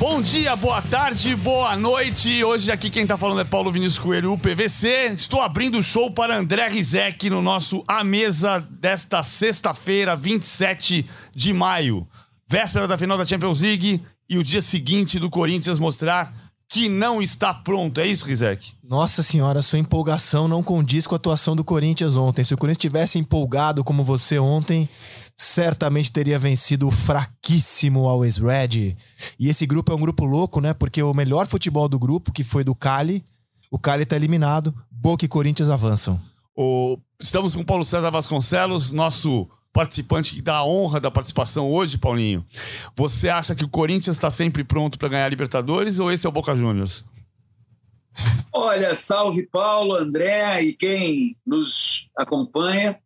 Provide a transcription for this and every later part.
Bom dia, boa tarde, boa noite. Hoje aqui quem tá falando é Paulo Vinícius Coelho, UPVC. Estou abrindo o show para André Rizek no nosso A Mesa desta sexta-feira, 27 de maio. Véspera da final da Champions League e o dia seguinte do Corinthians mostrar que não está pronto. É isso, Rizek? Nossa senhora, sua empolgação não condiz com a atuação do Corinthians ontem. Se o Corinthians tivesse empolgado como você ontem, certamente teria vencido o fraquíssimo Always Red. E esse grupo é um grupo louco, né? Porque o melhor futebol do grupo, que foi do Cali, o Cali tá eliminado, Boca e Corinthians avançam. O... Estamos com o Paulo César Vasconcelos, nosso participante que dá a honra da participação hoje, Paulinho. Você acha que o Corinthians está sempre pronto para ganhar a Libertadores ou esse é o Boca Juniors? Olha, salve Paulo, André e quem nos acompanha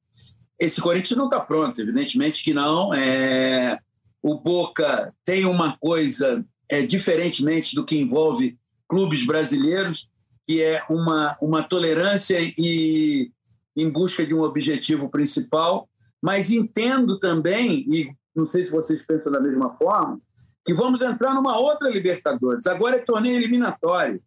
esse Corinthians não está pronto, evidentemente que não. É, o Boca tem uma coisa é, diferentemente do que envolve clubes brasileiros, que é uma, uma tolerância e em busca de um objetivo principal, mas entendo também, e não sei se vocês pensam da mesma forma, que vamos entrar numa outra Libertadores. Agora é torneio eliminatório.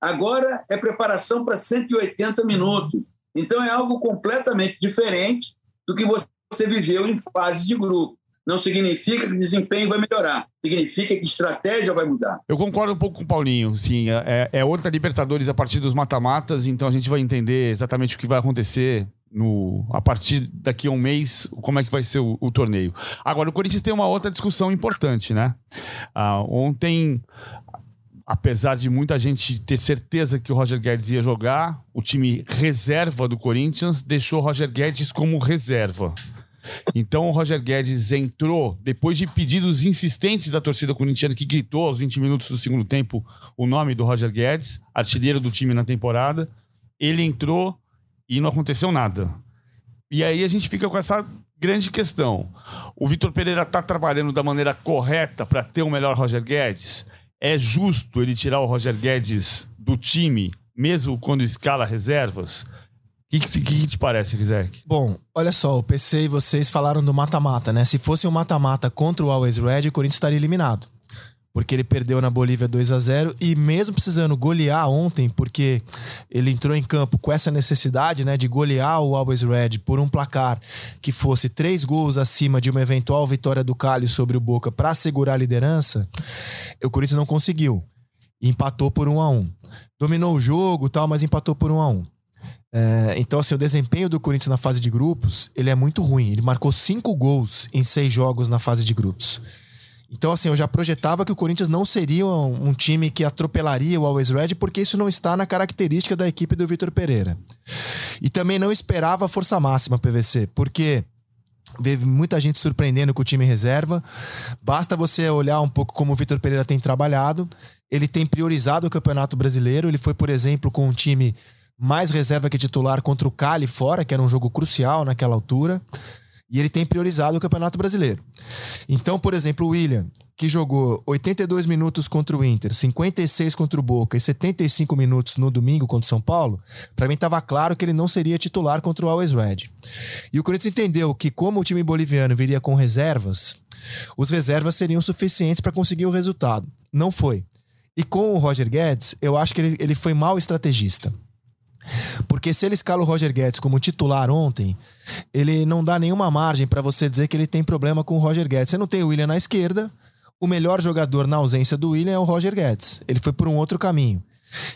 Agora é preparação para 180 minutos. Então é algo completamente diferente do que você viveu em fase de grupo. Não significa que desempenho vai melhorar, significa que estratégia vai mudar. Eu concordo um pouco com o Paulinho, sim. É, é outra Libertadores a partir dos mata-matas, então a gente vai entender exatamente o que vai acontecer no, a partir daqui a um mês, como é que vai ser o, o torneio. Agora, o Corinthians tem uma outra discussão importante, né? Ah, ontem, apesar de muita gente ter certeza que o Roger Guedes ia jogar, o time reserva do Corinthians deixou o Roger Guedes como reserva. Então o Roger Guedes entrou, depois de pedidos insistentes da torcida corintiana, que gritou aos 20 minutos do segundo tempo o nome do Roger Guedes, artilheiro do time na temporada. Ele entrou e não aconteceu nada. E aí a gente fica com essa grande questão. O Vitor Pereira está trabalhando da maneira correta para ter o melhor Roger Guedes? É justo ele tirar o Roger Guedes do time, mesmo quando escala reservas? O que, que, que, te parece, Rizek? Bom, olha só, o PC e vocês falaram do mata-mata, né? Se fosse um mata-mata contra o Always Red, o Corinthians estaria eliminado porque ele perdeu na Bolívia 2 a 0 e mesmo precisando golear ontem, porque ele entrou em campo com essa necessidade, né, de golear o Always Red por um placar que fosse três gols acima de uma eventual vitória do Cali sobre o Boca para segurar a liderança, o Corinthians não conseguiu. Empatou por 1 a 1. Dominou o jogo, tal, mas empatou por 1 a 1. É, então, assim, o desempenho do Corinthians na fase de grupos, ele é muito ruim. Ele marcou cinco gols em seis jogos na fase de grupos. Então, assim, eu já projetava que o Corinthians não seria um, um, time que atropelaria o Always Red, porque isso não está na característica da equipe do Vitor Pereira. E também não esperava força máxima PVC, porque Teve muita gente surpreendendo com o time reserva. Basta você olhar um pouco como o Vitor Pereira tem trabalhado. Ele tem priorizado o Campeonato Brasileiro. Ele foi, por exemplo, com um time mais reserva que titular contra o Cali fora, que era um jogo crucial naquela altura. E ele tem priorizado o Campeonato Brasileiro. Então, por exemplo, o William, que jogou 82 minutos contra o Inter, 56 contra o Boca e 75 minutos no domingo contra o São Paulo, para mim estava claro que ele não seria titular contra o Always Red. E o Corinthians entendeu que, como o time boliviano viria com reservas, os reservas seriam suficientes para conseguir o resultado. Não foi. E com o Roger Guedes, eu acho que ele, ele foi mal estrategista. Porque se ele escala o Roger Guedes como titular ontem, ele não dá nenhuma margem para você dizer que ele tem problema com o Roger Guedes. Você não tem o William na esquerda, o melhor jogador na ausência do William é o Roger Guedes. Ele foi por um outro caminho.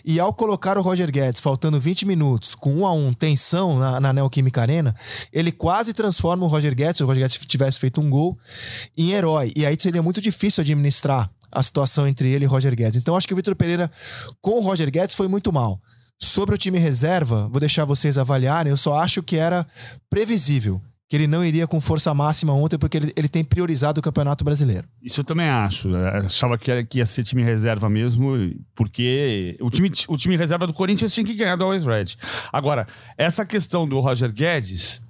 E ao colocar o Roger Guedes faltando 20 minutos, com um a um, tensão na, na Neoquímica Arena, ele quase transforma o Roger Guedes, se o Roger Guedes tivesse feito um gol, em herói. E aí seria muito difícil administrar a situação entre ele e Roger Guedes. Então acho que o Vitor Pereira com o Roger Guedes foi muito mal. Sobre o time reserva, vou deixar vocês avaliarem. Eu só acho que era previsível que ele não iria com força máxima ontem, porque ele, ele tem priorizado o Campeonato Brasileiro. Isso eu também acho. Eu achava que, que ia ser time reserva mesmo, porque o time, o time reserva do Corinthians tinha que ganhar do Always Red. Agora, essa questão do Roger Guedes,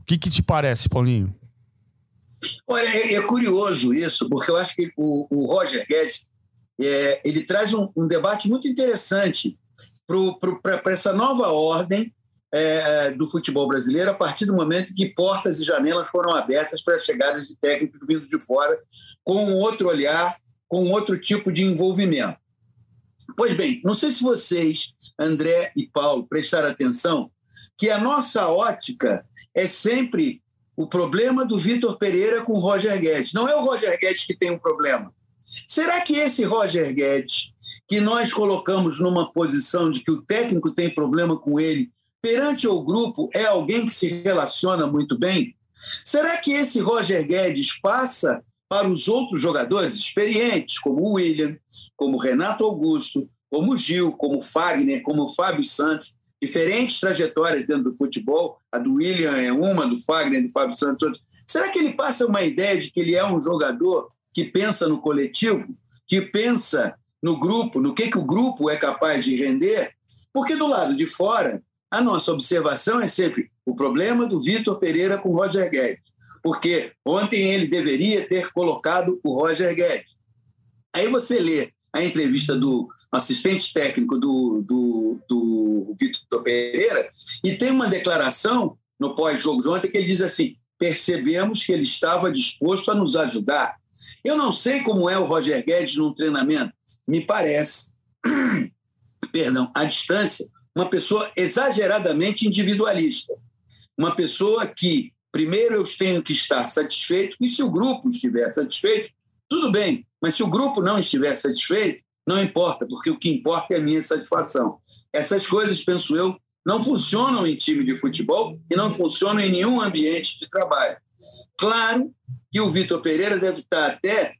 o que, que te parece, Paulinho? Olha, é, é, curioso isso, porque eu acho que o, o Roger Guedes é, ele traz um, um debate muito interessante para essa nova ordem é, do futebol brasileiro a partir do momento que portas e janelas foram abertas para as chegadas de técnicos vindo de fora com outro olhar com outro tipo de envolvimento. Pois bem, não sei se vocês, André e Paulo, prestaram atenção que a nossa ótica é sempre o problema do Vitor Pereira com o Roger Guedes. Não é o Roger Guedes que tem um problema. Será que esse Roger Guedes, que nós colocamos numa posição de que o técnico tem problema com ele, perante o grupo, é alguém que se relaciona muito bem? Será que esse Roger Guedes passa para os outros jogadores experientes, como o William, como o Renato Augusto, como o Gil, como o Fagner, como o Fábio Santos, diferentes trajetórias dentro do futebol. A do William é uma, do Fagner, do Fábio Santos. Outra. Será que ele passa uma ideia de que ele é um jogador que pensa no coletivo, que pensa no grupo, no que, que o grupo é capaz de render? Porque do lado de fora, a nossa observação é sempre o problema do Vitor Pereira com o Roger Guedes. Porque ontem ele deveria ter colocado o Roger Guedes. Aí você lê a entrevista do assistente técnico do, do, do Vitor Pereira, e tem uma declaração no pós-jogo de ontem que ele diz assim: percebemos que ele estava disposto a nos ajudar. Eu não sei como é o Roger Guedes num treinamento. Me parece, perdão, à distância, uma pessoa exageradamente individualista. Uma pessoa que, primeiro, eu tenho que estar satisfeito, e se o grupo estiver satisfeito, tudo bem. Mas se o grupo não estiver satisfeito, não importa, porque o que importa é a minha satisfação. Essas coisas, penso eu, não funcionam em time de futebol e não funcionam em nenhum ambiente de trabalho. Claro que o Vitor Pereira deve estar até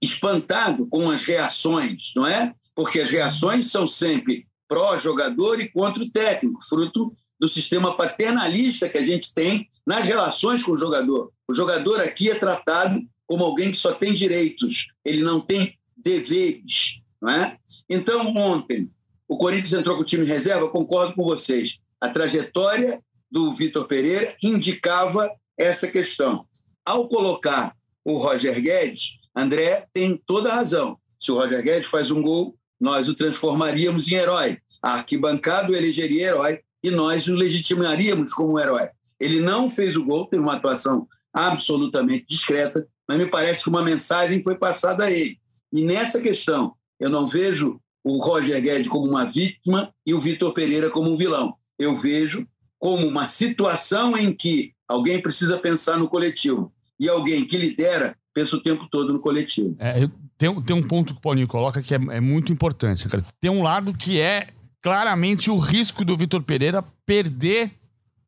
espantado com as reações, não é? Porque as reações são sempre pró-jogador e contra o técnico, fruto do sistema paternalista que a gente tem nas relações com o jogador. O jogador aqui é tratado como alguém que só tem direitos, ele não tem deveres. Não é? Então, ontem, o Corinthians entrou com o time reserva, concordo com vocês. A trajetória do Vitor Pereira indicava essa questão. Ao colocar o Roger Guedes, André tem toda a razão. Se o Roger Guedes faz um gol, nós o transformaríamos em herói. A arquibancada o elegeria herói e nós o legitimaríamos como herói. Ele não fez o gol, teve uma atuação absolutamente discreta, mas me parece que uma mensagem foi passada a ele. E nessa questão, eu não vejo o Roger Guedes como uma vítima e o Vitor Pereira como um vilão. Eu vejo como uma situação em que alguém precisa pensar no coletivo e alguém que lidera pensa o tempo todo no coletivo. É, tem, tem um ponto que o Paulinho coloca que é, é muito importante. Cara. Tem um lado que é claramente o risco do Vitor Pereira perder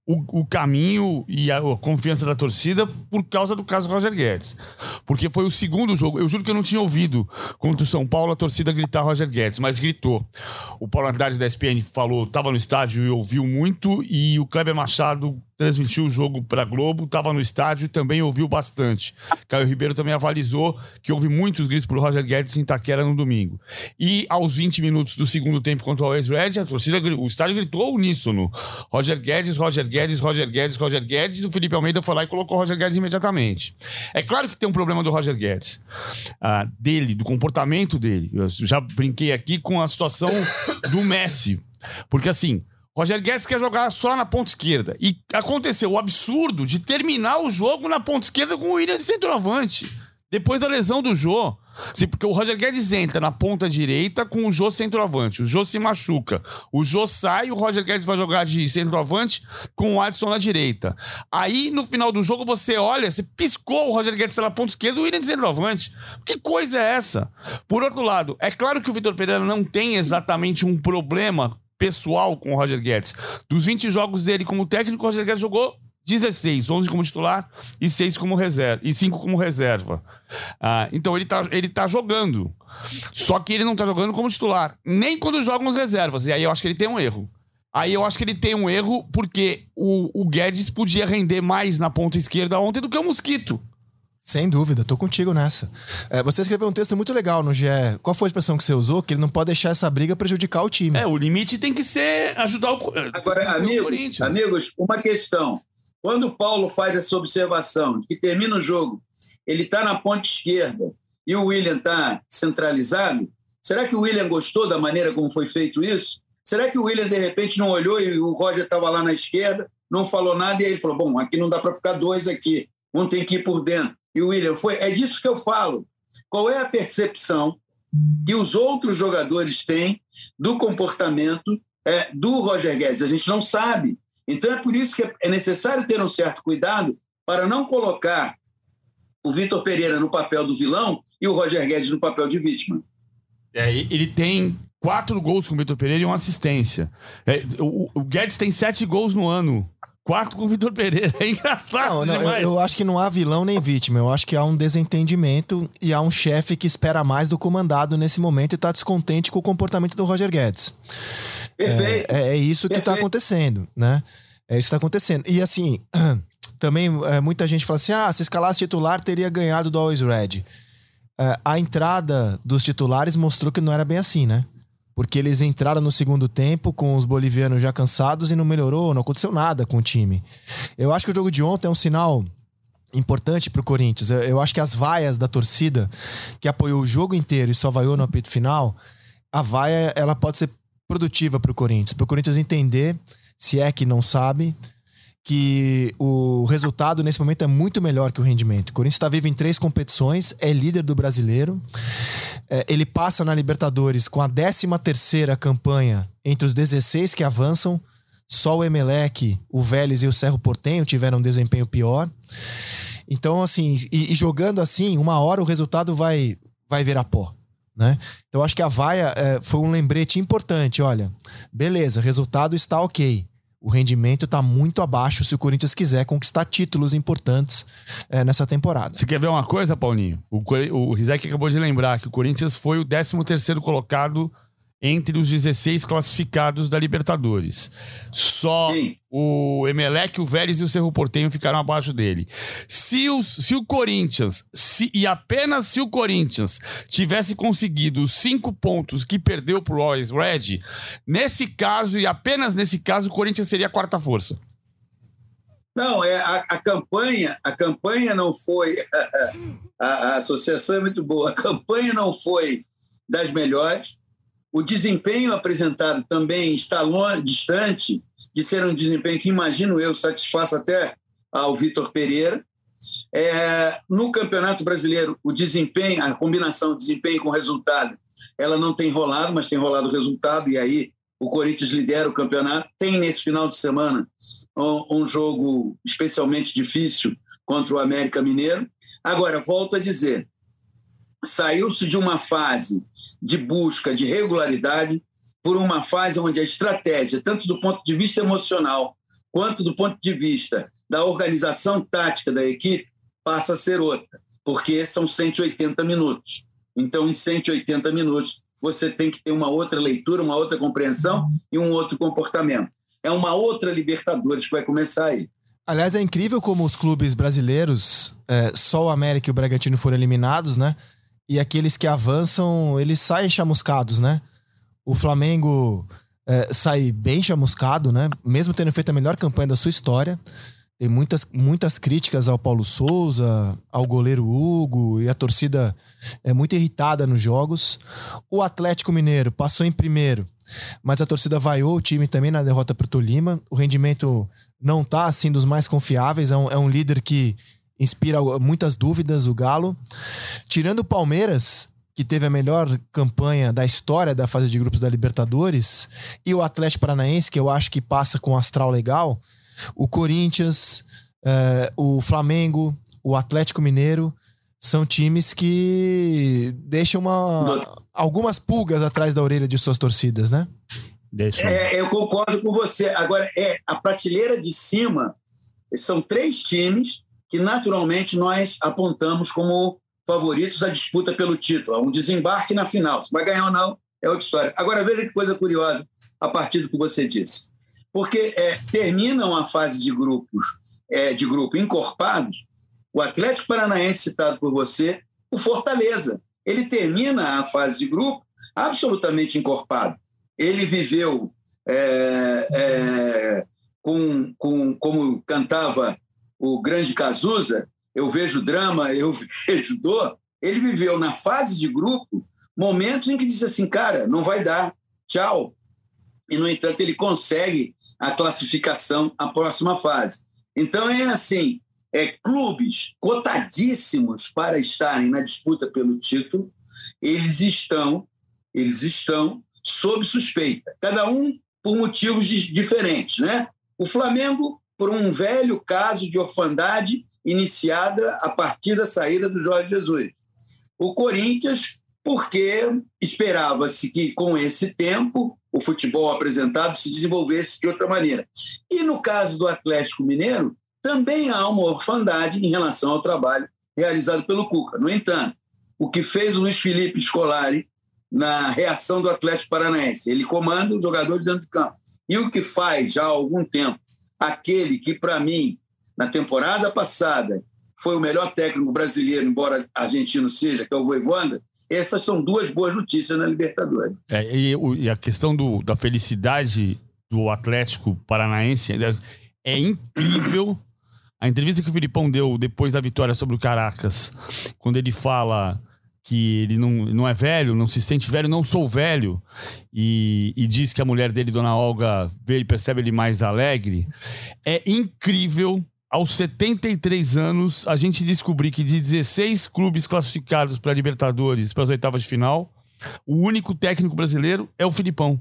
o, o, caminho e a, a, confiança da torcida por causa do caso Roger Guedes. Porque foi o segundo jogo. Eu juro que eu não tinha ouvido contra o São Paulo a torcida gritar Roger Guedes, mas gritou. O Paulo Andrade da ESPN falou, estava no estádio e ouviu muito, e o Kleber Machado transmitiu o jogo para Globo, estava no estádio também ouviu bastante. Caio Ribeiro também avalizou que houve muitos gritos por Roger Guedes em Itaquera no domingo. E aos 20 minutos do segundo tempo contra o Always Red, a torcida, o estádio gritou uníssono. Roger Guedes, Roger Guedes, Roger Guedes, Roger Guedes, e o Felipe Almeida foi lá e colocou o Roger Guedes imediatamente. É claro que tem um problema do Roger Guedes, ah, dele, do comportamento dele. Eu já brinquei aqui com a situação do Messi. Porque assim, Roger Guedes quer jogar só na ponta esquerda. E aconteceu o absurdo de terminar o jogo na ponta esquerda com o William de centroavante. Depois da lesão do Jô. Sim, porque o Roger Guedes entra na ponta direita com o Jô centroavante. O Jô se machuca. O Jô sai, o Roger Guedes vai jogar de centroavante com o Adson na direita. Aí, no final do jogo, você olha, você piscou o Roger Guedes na ponta esquerda e o William de centroavante. Que coisa é essa? Por outro lado, é claro que o Vitor Pereira não tem exatamente um problema pessoal com o Roger Guedes. Dos 20 jogos dele como técnico, o Roger Guedes jogou 16, 11 como titular e 6 como reserva e 5 como reserva. Ah, então ele tá, ele tá jogando. Só que ele não tá jogando como titular, nem quando jogam as reservas. E aí eu acho que ele tem um erro. Aí eu acho que ele tem um erro porque o, o Guedes podia render mais na ponta esquerda ontem do que o Mosquito. Sem dúvida, tô contigo nessa. É, você escreveu um texto muito legal no GE. Qual foi a expressão que você usou? Que ele não pode deixar essa briga prejudicar o time. É, o limite tem que ser ajudar o. Agora, amigos, o amigos, uma questão. Quando o Paulo faz essa observação de que termina o jogo, ele está na ponta esquerda e o William está centralizado, será que o William gostou da maneira como foi feito isso? Será que o William, de repente, não olhou e o Roger estava lá na esquerda, não falou nada e aí ele falou: bom, aqui não dá para ficar dois aqui, um tem que ir por dentro e o William foi. É disso que eu falo. qual é a percepção que os outros jogadores têm do comportamento é, do Roger Guedes. A gente não sabe. Então é por isso que é necessário ter um certo cuidado para não colocar o Vitor Pereira no papel do vilão e o Roger Guedes no papel de vítima. É, ele tem quatro gols com o Vitor Pereira e uma assistência. É, o, o, Guedes tem sete gols no ano. Quatro com o Vitor Pereira. É engraçado. Não, não, eu, eu, acho que não há vilão nem vítima. Eu acho que há um desentendimento e há um chefe que espera mais do comandado nesse momento e está descontente com o comportamento do Roger Guedes. Perfeito. É, é, é isso que está acontecendo, né? É isso que está acontecendo. E assim, também é, muita gente fala assim: ah, se escalasse titular, teria ganhado do Always Red. É, a entrada dos titulares mostrou que não era bem assim, né? Porque eles entraram no segundo tempo com os bolivianos já cansados e não melhorou, não aconteceu nada com o time. Eu acho que o jogo de ontem é um sinal importante para o Corinthians. Eu acho que as vaias da torcida, que apoiou o jogo inteiro e só vaiou no apito final, a vaia ela pode ser produtiva para o Corinthians. Para o Corinthians entender, se é que não sabe, que o resultado nesse momento é muito melhor que o rendimento. O Corinthians está vivo em três competições, é líder do brasileiro. É, ele passa na Libertadores com a 13 terceira campanha entre os 16 que avançam. Só o Emelec, o Vélez e o Cerro Portenho tiveram um desempenho pior. Então, assim, e, e jogando assim, uma hora o resultado vai, vai virar pó. Né? Então, acho que a vaia é, foi um lembrete importante. Olha, beleza, resultado está ok o rendimento está muito abaixo se o Corinthians quiser conquistar títulos importantes é, nessa temporada. Você quer ver uma coisa, Paulinho? O, o Rizek acabou de lembrar que o Corinthians foi o 13 terceiro colocado entre os 16 classificados da Libertadores. Só Sim. o Emelec, o Vélez e o Cerro Portenho ficaram abaixo dele. Se o, se o Corinthians, se, e apenas se o Corinthians tivesse conseguido os cinco pontos que perdeu pro Always Red, nesse caso, e apenas nesse caso, o Corinthians seria a quarta força. Não, é a, a campanha, a campanha não foi. a, a associação é muito boa. A campanha não foi das melhores o desempenho apresentado também está longe, distante de ser um desempenho que, imagino eu, satisfaça até ao Vitor Pereira. É, no Campeonato Brasileiro, o desempenho, a combinação desempenho com resultado, ela não tem rolado, mas tem rolado o resultado, e aí o Corinthians lidera o campeonato. Tem nesse final de semana um, um jogo especialmente difícil contra o América Mineiro. Agora, volto a dizer, saiu-se de uma fase de busca de regularidade por uma fase onde a estratégia, tanto do ponto de vista emocional quanto do ponto de vista da organização tática da equipe, passa a ser outra, porque são 180 minutos. Então, em 180 minutos, você tem que ter uma outra leitura, uma outra compreensão e um outro comportamento. É uma outra Libertadores que vai começar aí. Aliás, é incrível como os clubes brasileiros, é, só o América e o Bragantino foram eliminados, né? E aqueles que avançam, eles saem chamuscados, né? O Flamengo é, sai bem chamuscado, né? Mesmo tendo feito a melhor campanha da sua história. Tem muitas, muitas críticas ao Paulo Souza, ao goleiro Hugo, e a torcida é muito irritada nos jogos. O Atlético Mineiro passou em primeiro, mas a torcida vaiou o time também na derrota para o Tolima. O rendimento não tá assim dos mais confiáveis, é um, é um líder que inspira muitas dúvidas o Galo. Tirando o Palmeiras, que teve a melhor campanha da história da fase de grupos da Libertadores, e o Atlético Paranaense, que eu acho que passa com um astral legal, o Corinthians, uh, o Flamengo, o Atlético Mineiro, são times que deixam uma, algumas pulgas atrás da orelha de suas torcidas, né? Deixa. É, eu concordo com você. Agora, é a prateleira de cima são três times que naturalmente nós apontamos como favoritos à disputa pelo título, a um desembarque na final. Se vai ganhar ou não, é outra história. Agora, veja que coisa curiosa a partir do que você disse. Porque é, terminam a fase de grupos, é, de grupo encorpados, o Atlético Paranaense, citado por você, o Fortaleza. Ele termina a fase de grupo absolutamente encorpado. Ele viveu é, é, com, com, como cantava o grande Cazuza, eu vejo drama, eu vejo dor, ele viveu na fase de grupo momentos em que disse assim, cara, não vai dar, tchau. E, no entanto, ele consegue a classificação à próxima fase. Então, é assim, é, clubes cotadíssimos para estarem na disputa pelo título, eles estão, eles estão sob suspeita, cada um por motivos diferentes, né? O Flamengo por um velho caso de orfandade iniciada a partir da saída do Jorge Jesus. O Corinthians porque esperava-se que com esse tempo o futebol apresentado se desenvolvesse de outra maneira. E no caso do Atlético Mineiro, também há uma orfandade em relação ao trabalho realizado pelo Cuca. No entanto, o que fez o Luiz Felipe Scolari na reação do Atlético Paranaense, ele comanda os jogadores dentro de campo. E o que faz já há algum tempo aquele que, para mim, na temporada passada, foi o melhor técnico brasileiro, embora argentino seja, que é o Voivoda, essas são duas boas notícias na Libertadores. É, e, e, a questão do, da felicidade do Atlético Paranaense é, é incrível a entrevista que o Filipão deu depois da vitória sobre o Caracas, quando ele fala que ele não, não é velho, não se sente velho, não sou velho, e, e diz que a mulher dele, Dona Olga, vê e percebe ele mais alegre, é incrível. Aos 73 anos, a gente descobrir que de 16 clubes classificados para Libertadores, para as oitavas de final, o único técnico brasileiro é o Filipão.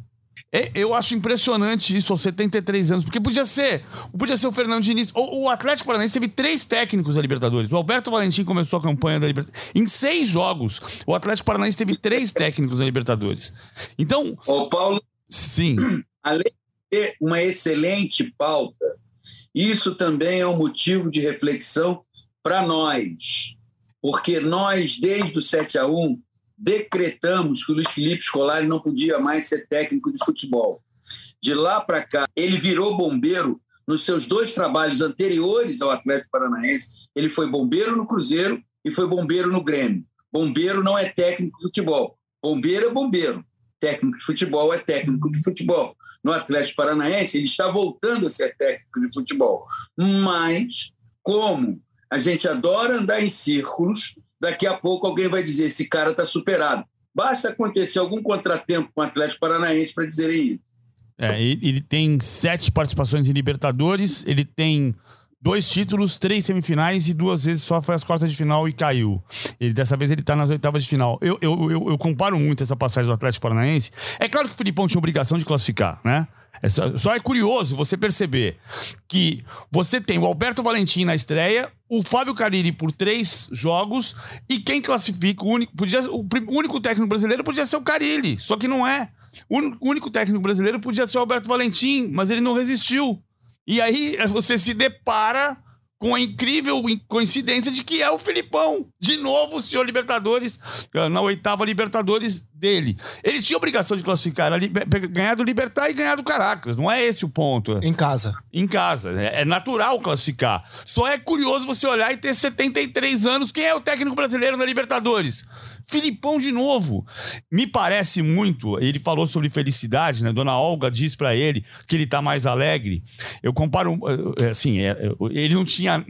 É, eu acho impressionante isso aos 73 anos, porque podia ser, podia ser o Fernando Diniz. O, o Atlético Paranaense teve três técnicos da Libertadores. O Alberto Valentim começou a campanha da Libertadores. Em seis jogos, o Atlético Paranaense teve três técnicos da Libertadores. Então. Ô, Paulo. Sim. Além de ter uma excelente pauta, isso também é um motivo de reflexão para nós. Porque nós, desde o 7 a 1 decretamos que o Luiz Felipe Scolari não podia mais ser técnico de futebol. De lá para cá, ele virou bombeiro nos seus dois trabalhos anteriores ao Atlético Paranaense. Ele foi bombeiro no Cruzeiro e foi bombeiro no Grêmio. Bombeiro não é técnico de futebol. Bombeiro é bombeiro. Técnico de futebol é técnico de futebol. No Atlético Paranaense, ele está voltando a ser técnico de futebol. Mas, como a gente adora andar em círculos, daqui a pouco alguém vai dizer: esse cara está superado. Basta acontecer algum contratempo com o Atlético Paranaense para dizerem isso. É, ele tem sete participações em Libertadores, ele tem dois títulos, três semifinais e duas vezes só foi às quartas de final e caiu. Ele, dessa vez ele está nas oitavas de final. Eu, eu, eu, eu, comparo muito essa passagem do Atlético Paranaense. É claro que o Filipão tinha obrigação de classificar, né? É só, é curioso você perceber que você tem o Alberto Valentim na estreia, o Fábio Cariri por três jogos, e quem classifica, o único, podia, o, único técnico brasileiro podia ser o Carilli, só que não é. O único técnico brasileiro podia ser o Alberto Valentim, mas ele não resistiu. E aí você se depara com a incrível coincidência de que é o Filipão, de novo o senhor Libertadores, eh, na oitava Libertadores dele. Ele tinha obrigação de classificar, ganhar do Libertar e ganhar do Caracas. Não é esse o ponto. Em casa. Em casa. É, é natural classificar. Só é curioso você olhar e ter 73 anos. Quem é o técnico brasileiro na Libertadores? Filipão de novo. Me parece muito, ele falou sobre felicidade, né? Dona Olga diz para ele que ele tá mais alegre. Eu comparo, eh, assim, é, é, ele não tinha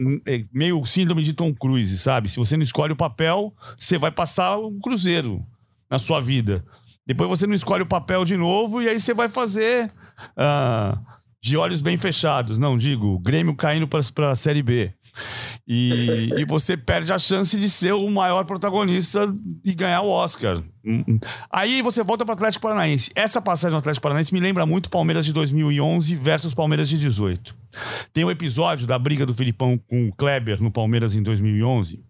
meio síndrome de Tom Cruise, sabe? Se você não escolhe o papel, você vai passar um cruzeiro na sua vida. Depois você não escolhe o papel de novo e aí você vai fazer uh, de olhos bem fechados. Não, digo, Grêmio caindo para a Série B. E, e você perde a chance de ser o maior protagonista e ganhar o Oscar. Aí você volta para o Atlético Paranaense. Essa passagem do Atlético Paranaense me lembra muito Palmeiras de 2011 versus Palmeiras de 18. Tem o um episódio da briga do Filipão com o Kleber no Palmeiras em 2011,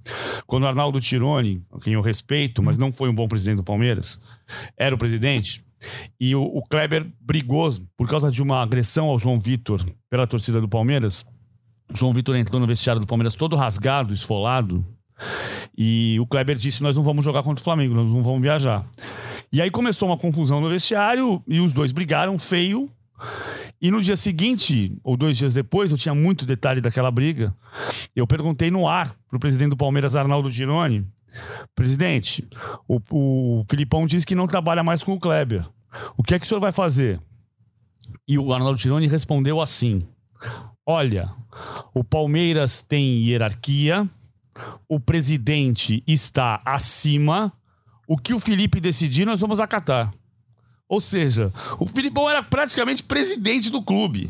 quando Arnaldo Tironi, quem eu respeito, mas não foi um bom presidente do Palmeiras, era o presidente. E o, o Kleber brigou por causa de uma agressão ao João Vitor pela torcida do Palmeiras João Vitor entrou no vestiário do Palmeiras todo rasgado, esfolado. E o Kleber disse: Nós não vamos jogar contra o Flamengo, nós não vamos viajar. E aí começou uma confusão no vestiário e os dois brigaram feio. E no dia seguinte, ou dois dias depois, eu tinha muito detalhe daquela briga. Eu perguntei no ar pro presidente do Palmeiras, Arnaldo Gironi: Presidente, o, o Filipão disse que não trabalha mais com o Kleber. O que é que o senhor vai fazer? E o Arnaldo Gironi respondeu assim: Olha, o Palmeiras tem hierarquia, o presidente está acima. O que o Felipe decidir, nós vamos acatar. Ou seja, o Filipão era praticamente presidente do clube.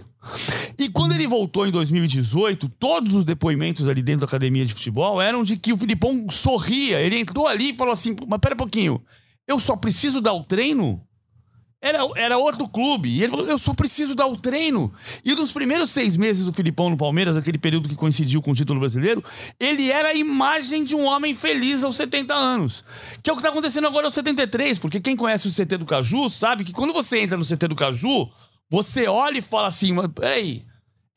E quando ele voltou em 2018, todos os depoimentos ali dentro da academia de futebol eram de que o Filipão sorria. Ele entrou ali e falou assim: Mas pera um pouquinho, eu só preciso dar o treino? Era, era outro clube. E ele falou: eu só preciso dar o treino. E nos primeiros seis meses do Filipão no Palmeiras, aquele período que coincidiu com o título brasileiro, ele era a imagem de um homem feliz aos 70 anos. Que é o que está acontecendo agora aos 73, porque quem conhece o CT do Caju sabe que quando você entra no CT do Caju, você olha e fala assim: mas peraí,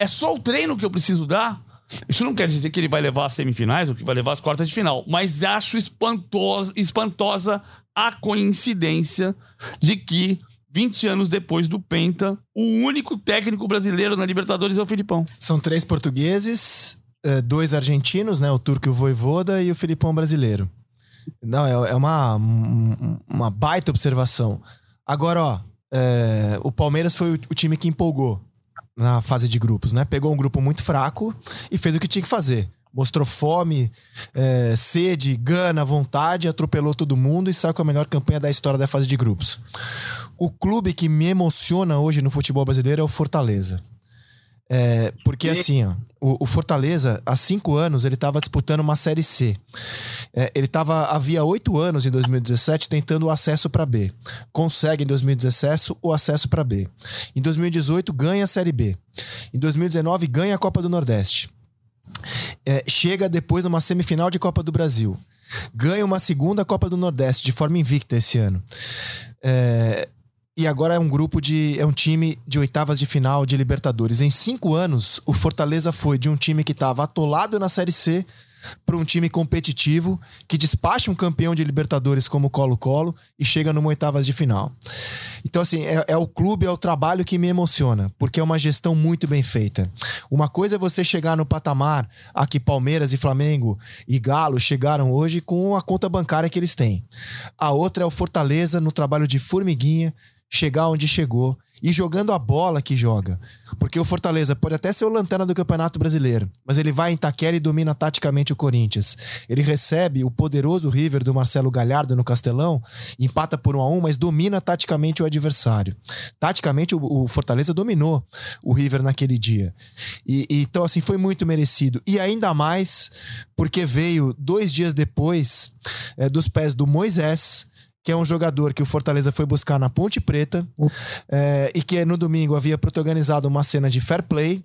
é só o treino que eu preciso dar? Isso não quer dizer que ele vai levar as semifinais ou que vai levar as quartas de final, mas acho espantosa, espantosa a coincidência de que 20 anos depois do Penta, o único técnico brasileiro na Libertadores é o Filipão. São três portugueses, eh, dois argentinos, né? O turco e o Voivoda e o Filipão brasileiro. Não, é, é uma, uma baita observação. Agora, ó, é, o Palmeiras foi o, o time que empolgou na fase de grupos, né? Pegou um grupo muito fraco e fez o que tinha que fazer mostrou fome, é, sede, gana, vontade, atropelou todo mundo e saiu com a melhor campanha da história da fase de grupos. O clube que me emociona hoje no futebol brasileiro é o Fortaleza. É, porque assim, ó, o, o, Fortaleza, há cinco anos, ele estava disputando uma Série C. É, ele estava, havia oito anos, em 2017, tentando o acesso para B. Consegue, em 2017, o acesso para B. Em 2018, ganha a Série B. Em 2019, ganha a Copa do Nordeste é, chega depois numa semifinal de Copa do Brasil. Ganha uma segunda Copa do Nordeste de forma invicta esse ano. É, e agora é um grupo de. é um time de oitavas de final de Libertadores. Em cinco anos, o Fortaleza foi de um time que estava atolado na Série C para um time competitivo que despacha um campeão de Libertadores como Colo-Colo e chega numa oitavas de final. Então, assim, é, é, o clube, é o trabalho que me emociona, porque é uma gestão muito bem feita. Uma coisa é você chegar no patamar a que Palmeiras e Flamengo e Galo chegaram hoje com a conta bancária que eles têm. A outra é o Fortaleza no trabalho de formiguinha, chegar onde chegou e jogando a bola que joga. Porque o Fortaleza pode até ser o lanterna do Campeonato Brasileiro, mas ele vai em Taquera e domina taticamente o Corinthians. Ele recebe o poderoso River do Marcelo Galhardo no Castelão, empata por 1 a 1, mas domina taticamente o adversário. Taticamente o, o Fortaleza dominou o River naquele dia. E, e, então assim foi muito merecido e ainda mais porque veio dois dias depois é, dos pés do Moisés que é um jogador que o Fortaleza foi buscar na Ponte Preta é, e que no domingo havia protagonizado uma cena de fair play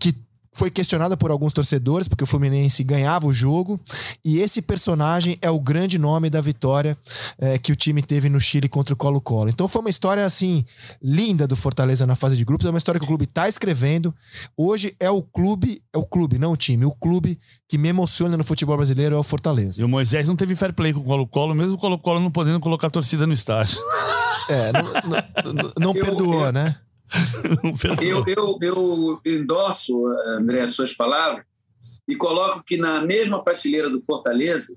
que foi questionada por alguns torcedores, porque o Fluminense ganhava o jogo, e esse personagem é o grande nome da vitória é, que o time teve no Chile contra o Colo-Colo. Então foi uma história, assim, linda do Fortaleza na fase de grupos, é uma história que o clube está escrevendo. Hoje é o clube, é o clube, não o time, o clube que me emociona no futebol brasileiro é o Fortaleza. E o Moisés não teve fair play com o Colo-Colo, mesmo o Colo-Colo não podendo colocar a torcida no estádio. É, não, não, não perdoou, né? eu, eu, eu endosso, André, as suas palavras e coloco que na mesma prateleira do Fortaleza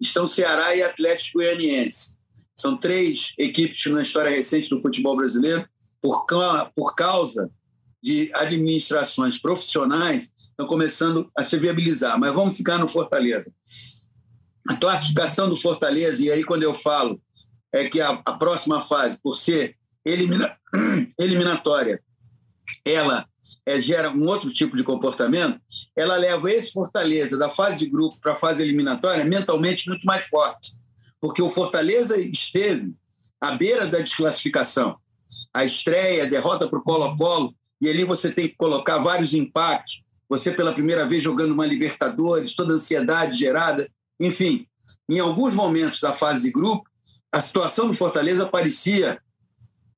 estão Ceará e Atlético Goianiense. São três equipes na história recente do futebol brasileiro, por, por causa de administrações profissionais, estão começando a se viabilizar. Mas vamos ficar no Fortaleza. A classificação do Fortaleza, e aí quando eu falo é que a, a próxima fase, por ser elimina, eliminatória, ela é, gera um outro tipo de comportamento, ela leva esse Fortaleza da fase de grupo para a fase eliminatória mentalmente muito mais forte. Porque o Fortaleza esteve à beira da desclassificação. A estreia, a derrota para o Colo-Colo, e ali você tem que colocar vários impactos. Você, pela primeira vez, jogando uma Libertadores, toda a ansiedade gerada. Enfim, em alguns momentos da fase de grupo, a situação do Fortaleza parecia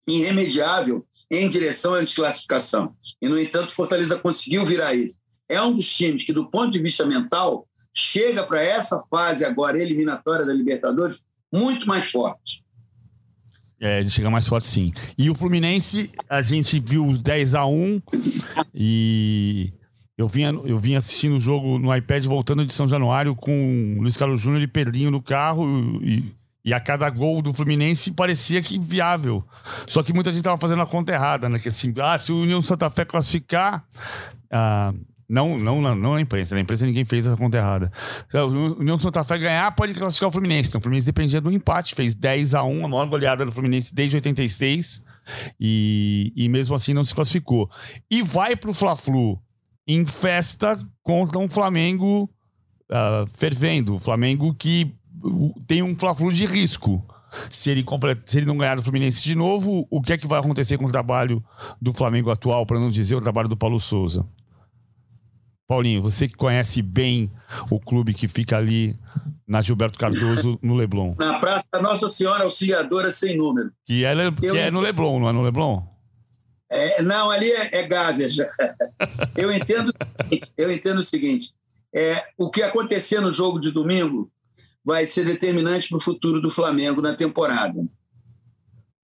irremediável em direção à desclassificação. E, no entanto, Fortaleza conseguiu virar isso. É um dos times que, do ponto de vista mental, chega para essa fase agora eliminatória da Libertadores muito mais forte. É, ele chega mais forte sim. E o Fluminense, a gente viu os 10 a 1 e eu vinha, eu vinha assistindo o jogo no iPad voltando de São Januário com o Luiz Carlos Júnior e Pedrinho no carro e e a cada gol do Fluminense parecia que viável. Só que muita gente estava fazendo a conta errada, né? Que assim, ah, se o União Santa Fé classificar, ah, Não, não, não, não na imprensa. Na imprensa ninguém fez essa conta errada. Se o União Santa Fé ganhar, pode classificar o Fluminense. Então, o Fluminense dependia do empate. Fez 10 a 1 a maior goleada do Fluminense desde 86. E, e mesmo assim não se classificou. E vai pro Fla-Flu em festa contra um Flamengo uh, fervendo. O Flamengo que tem um Fla-Flu de risco. Se ele, se ele não ganhar do Fluminense de novo, o que é que vai acontecer com o trabalho do Flamengo atual, para não dizer o trabalho do Paulo Souza? Paulinho, você que conhece bem o clube que fica ali na Gilberto Cardoso, no Leblon. Na Praça Nossa Senhora Auxiliadora Sem Número. Que é, que é no Leblon, não é no Leblon? É, não, ali é, é Gávea. eu, entendo, eu entendo o seguinte: é, o que acontecer no jogo de domingo vai ser determinante para o futuro do Flamengo na temporada.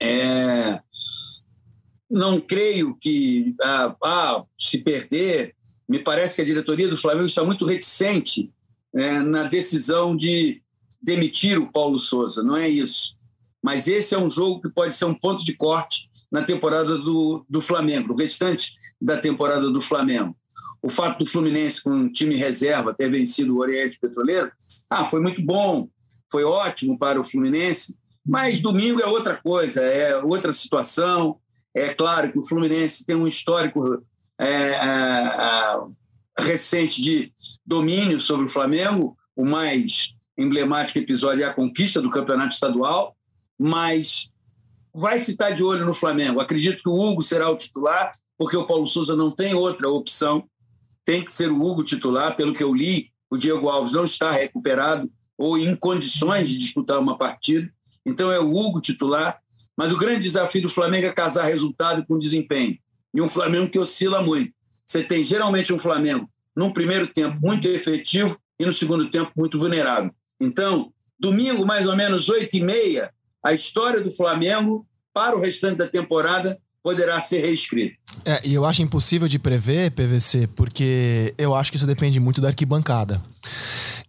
É, não creio que ah, ah, se perder, me parece que a diretoria do Flamengo está muito reticente é, na decisão de demitir o Paulo Souza. Não é isso. Mas esse é um jogo que pode ser um ponto de corte na temporada do, do Flamengo, o restante da temporada do Flamengo o fato do Fluminense, com um time reserva, ter vencido o Oriente Petroleiro, ah, foi muito bom, foi ótimo para o Fluminense, mas domingo é outra coisa, é outra situação. É claro que o Fluminense tem um histórico é, é, é, recente de domínio sobre o Flamengo, o mais emblemático episódio é a conquista do campeonato estadual, mas vai se estar de olho no Flamengo. Acredito que o Hugo será o titular, porque o Paulo Souza não tem outra opção tem que ser o Hugo titular. Pelo que eu li, o Diego Alves não está recuperado ou em condições de disputar uma partida. Então é o Hugo titular. Mas o grande desafio do Flamengo é casar resultado com desempenho. E um Flamengo que oscila muito. Você tem geralmente um Flamengo num primeiro tempo muito efetivo e no segundo tempo muito vulnerável. Então, domingo, mais ou menos oito e meia, a história do Flamengo para o restante da temporada poderá ser reescrito. É, e eu acho impossível de prever, PVC, porque eu acho que isso depende muito da arquibancada.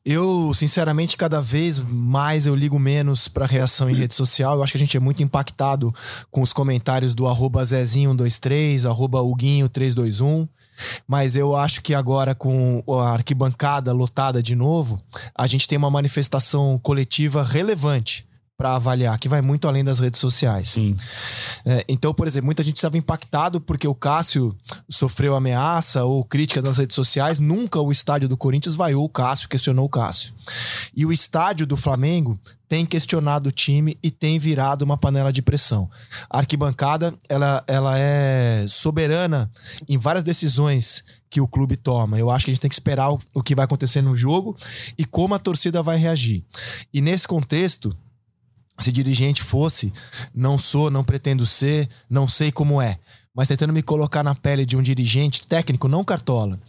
Eu, sinceramente, cada vez mais eu ligo menos para reação em rede social. Eu acho que a gente é muito impactado com os comentários do Zezinho123, arroba Huguinho321. Mas eu acho que agora, com a arquibancada lotada de novo, a gente tem uma manifestação coletiva relevante para avaliar, que vai muito além das redes sociais. É, então, por exemplo, muita gente estava impactado porque o Cássio sofreu ameaça ou críticas nas redes sociais. Nunca o estádio do Corinthians vaiou o Cássio, questionou o Cássio. E o estádio do Flamengo tem questionado o time e tem virado uma panela de pressão. A arquibancada, ela, ela é soberana em várias decisões que o clube toma. Eu acho que a gente tem que esperar o, o que vai acontecer no jogo e como a torcida vai reagir. E nesse contexto, se dirigente fosse, não sou, não pretendo ser, não sei como é. Mas tentando me colocar na pele de um dirigente técnico, não cartola.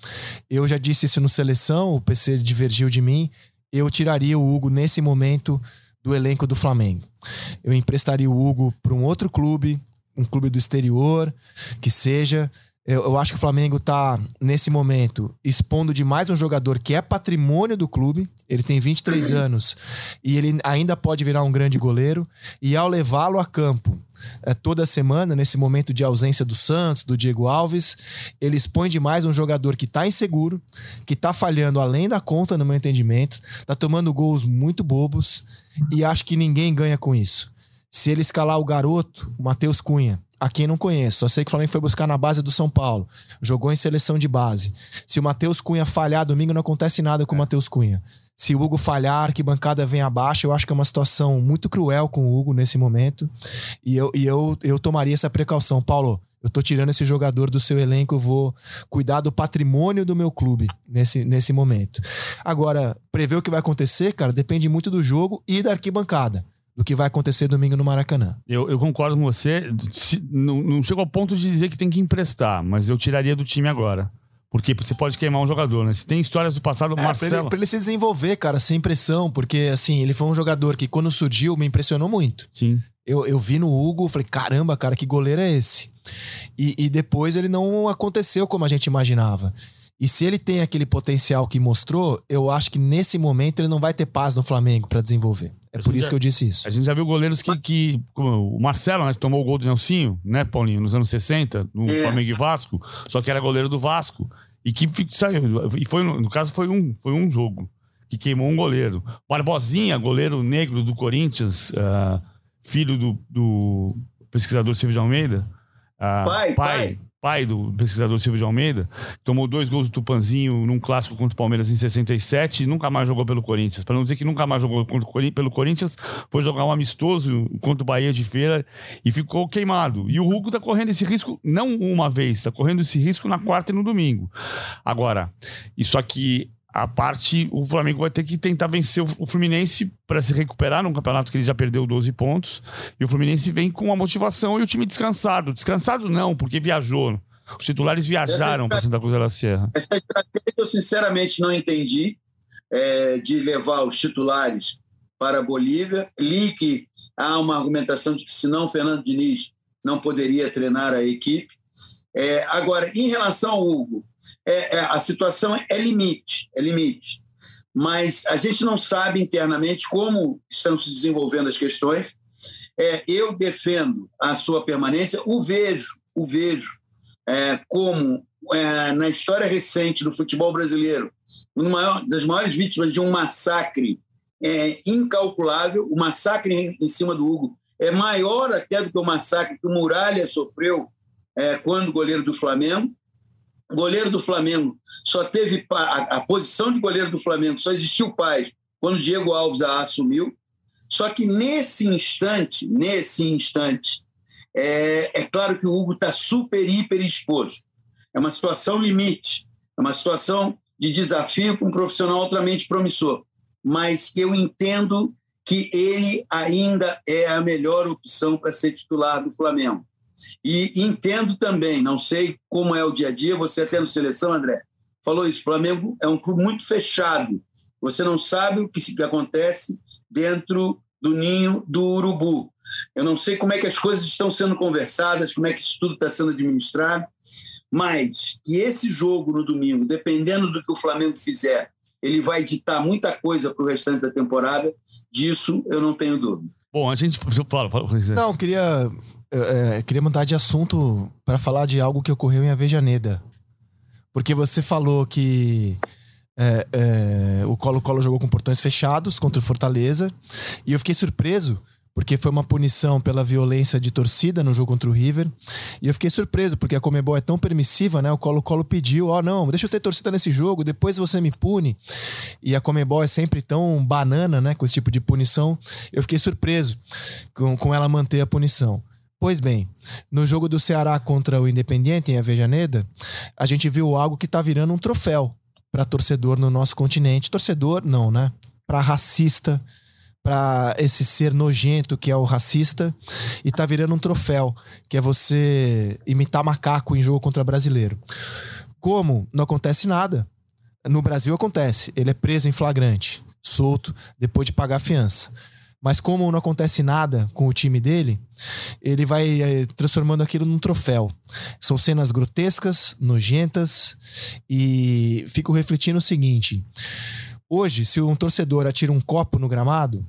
Eu já disse isso no seleção, o PC divergiu de mim. Eu tiraria o Hugo nesse momento do elenco do Flamengo. Eu emprestaria o Hugo para um outro clube, um clube do exterior, que seja. Eu, eu, acho que o Flamengo tá, nesse momento, expondo demais um jogador que é patrimônio do clube. Ele tem 23 anos e ele ainda pode virar um grande goleiro. E ao levá-lo a campo é, toda semana, nesse momento de ausência do Santos, do Diego Alves, ele expõe demais um jogador que tá inseguro, que tá falhando além da conta, no meu entendimento, tá tomando gols muito bobos e acho que ninguém ganha com isso. Se ele escalar o garoto, o Matheus Cunha, a quem não conheço, só sei que o Flamengo foi buscar na base do São Paulo. Jogou em seleção de base. Se o Matheus Cunha falhar domingo, não acontece nada com o Matheus Cunha. Se o Hugo falhar, a arquibancada vem abaixo. Eu acho que é uma situação muito cruel com o Hugo nesse momento. E eu, e eu, eu tomaria essa precaução. Paulo, eu tô tirando esse jogador do seu elenco, eu vou cuidar do patrimônio do meu clube nesse, nesse momento. Agora, prever o que vai acontecer, cara, depende muito do jogo e da arquibancada do que vai acontecer domingo no Maracanã. Eu, eu concordo com você. Se, não, não chego ao ponto de dizer que tem que emprestar, mas eu tiraria do time agora. Porque você pode queimar um jogador, né? Se tem histórias do passado, é, Marcelo... Pra ele, pra ele se desenvolver, cara, sem pressão. Porque, assim, ele foi um jogador que, quando surgiu, me impressionou muito. Sim. Eu, eu vi no Hugo, falei, caramba, cara, que goleiro é esse? E, e depois ele não aconteceu como a gente imaginava. E se ele tem aquele potencial que mostrou, eu acho que nesse momento ele não vai ter paz no Flamengo para desenvolver. É por isso já, que eu disse isso. A gente já viu goleiros que. que o Marcelo, né, que tomou o gol do Nelsinho, né, Paulinho, nos anos 60, no é. Flamengo e Vasco, só que era goleiro do Vasco. E que saiu. E foi, no caso, foi um, foi um jogo que queimou um goleiro. Barbosinha, goleiro negro do Corinthians, uh, filho do, do pesquisador Silvio de Almeida. Uh, pai, pai, pai pai do pesquisador Silvio de Almeida, tomou dois gols do Tupanzinho num clássico contra o Palmeiras em 67 e nunca mais jogou pelo Corinthians. Para não dizer que nunca mais jogou pelo Corinthians, foi jogar um amistoso contra o Bahia de Feira e ficou queimado. E o Hugo tá correndo esse risco não uma vez, tá correndo esse risco na quarta e no domingo. Agora, isso aqui a parte, o Flamengo vai ter que tentar vencer o Fluminense para se recuperar num campeonato que ele já perdeu 12 pontos. E o Fluminense vem com a motivação e o time descansado. Descansado não, porque viajou. Os titulares viajaram para Santa Cruz da Serra. Essa estratégia eu sinceramente não entendi é, de levar os titulares para a Bolívia. Li que há uma argumentação de que senão o Fernando Diniz não poderia treinar a equipe. É, agora, em relação ao Hugo, é, é, a situação é limite, é limite. Mas a gente não sabe internamente como estão se desenvolvendo as questões. É, eu defendo a sua permanência, o vejo, o vejo é, como é, na história recente do futebol brasileiro, uma das maiores vítimas de um massacre é, incalculável. O massacre em, em cima do Hugo é maior até do que o massacre que o Muralha sofreu é, quando goleiro do Flamengo. Goleiro do Flamengo só teve a, a, posição de goleiro do Flamengo só existiu paz quando Diego Alves a assumiu. Só que nesse instante, nesse instante, é, é claro que o Hugo está super, hiper exposto. É uma situação limite, é uma situação de desafio com um profissional altamente promissor. Mas eu entendo que ele ainda é a melhor opção para ser titular do Flamengo. E entendo também, não sei como é o dia a dia, você até no seleção, André, falou isso, o Flamengo é um clube muito fechado. Você não sabe o que, que acontece dentro do ninho do urubu. Eu não sei como é que as coisas estão sendo conversadas, como é que isso tudo está sendo administrado, mas que esse jogo no domingo, dependendo do que o Flamengo fizer, ele vai ditar muita coisa para o restante da temporada, disso eu não tenho dúvida. Bom, a gente fala. fala não, queria é, queria mudar de assunto para falar de algo que ocorreu em Avejaneda. Porque você falou que é, é, o Colo-Colo jogou com portões fechados contra o Fortaleza. E eu fiquei surpreso, porque foi uma punição pela violência de torcida no jogo contra o River. E eu fiquei surpreso, porque a Comebol é tão permissiva, né? O Colo-Colo pediu: ó, oh, não, deixa eu ter torcida nesse jogo, depois você me pune. E a Comebol é sempre tão banana, né? Com esse tipo de punição. Eu fiquei surpreso com, com ela manter a punição. Pois bem, no jogo do Ceará contra o Independiente em Avejaneda, a gente viu algo que tá virando um troféu para torcedor no nosso continente. Torcedor, não, né? Para racista, para esse ser nojento que é o racista, e tá virando um troféu, que é você imitar macaco em jogo contra brasileiro. Como não acontece nada, no Brasil acontece, ele é preso em flagrante, solto, depois de pagar a fiança. Mas como não acontece nada com o time dele, ele vai é, transformando aquilo num troféu. São cenas grotescas, nojentas e fico refletindo o seguinte: hoje, se um torcedor atira um copo no gramado,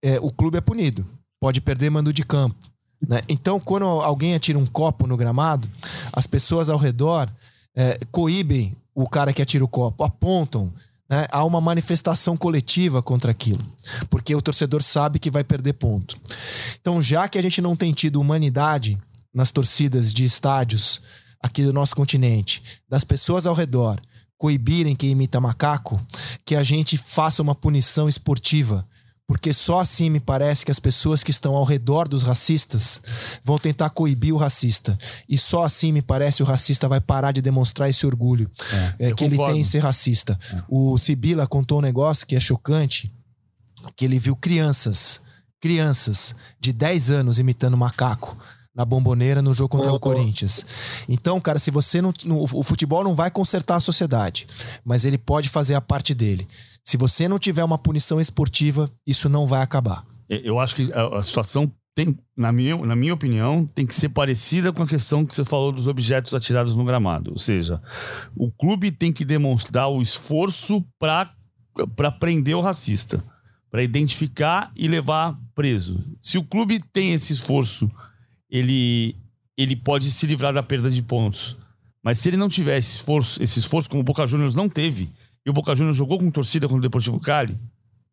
é, o clube é punido, pode perder mando de campo. Né? Então, quando alguém atira um copo no gramado, as pessoas ao redor é, coíbem o cara que atira o copo, apontam, né, há uma manifestação coletiva contra aquilo, porque o torcedor sabe que vai perder ponto. Então, já que a gente não tem tido humanidade nas torcidas de estádios aqui do nosso continente, das pessoas ao redor coibirem quem imita macaco, que a gente faça uma punição esportiva porque só assim me parece que as pessoas que estão ao redor dos racistas vão tentar coibir o racista. E só assim me parece o racista vai parar de demonstrar esse orgulho é, é, que concordo. ele tem em ser racista. É. O Sibila contou um negócio que é chocante, que ele viu crianças, crianças de 10 anos imitando macaco na bomboneira no jogo contra oh, o Corinthians. Então, cara, se você não. O futebol não vai consertar a sociedade, mas ele pode fazer a parte dele. Se você não tiver uma punição esportiva, isso não vai acabar. Eu acho que a, situação tem, na minha, na minha opinião, tem que ser parecida com a questão que você falou dos objetos atirados no gramado. Ou seja, o clube tem que demonstrar o esforço para prender o racista, para identificar e levar preso. Se o clube tem esse esforço ele, ele pode se livrar da perda de pontos. Mas se ele não tivesse esforço, esse esforço como o Boca Juniors não teve, e o Boca Juniors jogou com torcida contra o Deportivo Cali,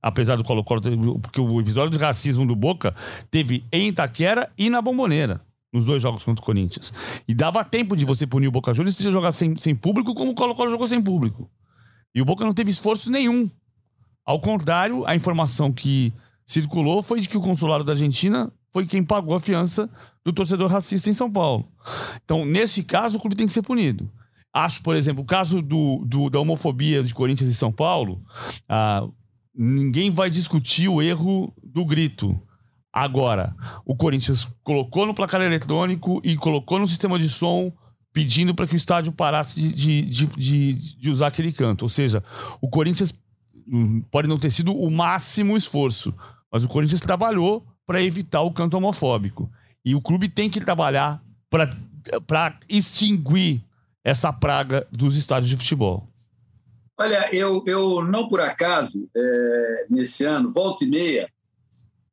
apesar do Colo-Colo, porque o episódio de racismo do Boca teve em Itaquera e na Bomboneira, nos dois jogos contra o Corinthians. E dava tempo de você punir o Boca Juniors se você jogar sem, sem público, como o Colo-Colo jogou sem público. E o Boca não teve esforço nenhum. Ao contrário, a informação que circulou foi de que o consulado da Argentina foi quem pagou a fiança do torcedor racista em São Paulo. Então, nesse caso, o clube tem que ser punido. Acho, por exemplo, o caso do, do da homofobia de Corinthians e São Paulo, ah, ninguém vai discutir o erro do grito. Agora, o Corinthians colocou no placar eletrônico e colocou no sistema de som pedindo para que o estádio parasse de, de, de, de, usar aquele canto. Ou seja, o Corinthians hum, pode não ter sido o máximo esforço, mas o Corinthians trabalhou para evitar o canto homofóbico. E o clube tem que trabalhar para extinguir essa praga dos estádios de futebol. Olha, eu, eu não por acaso, é, nesse ano, volta e meia,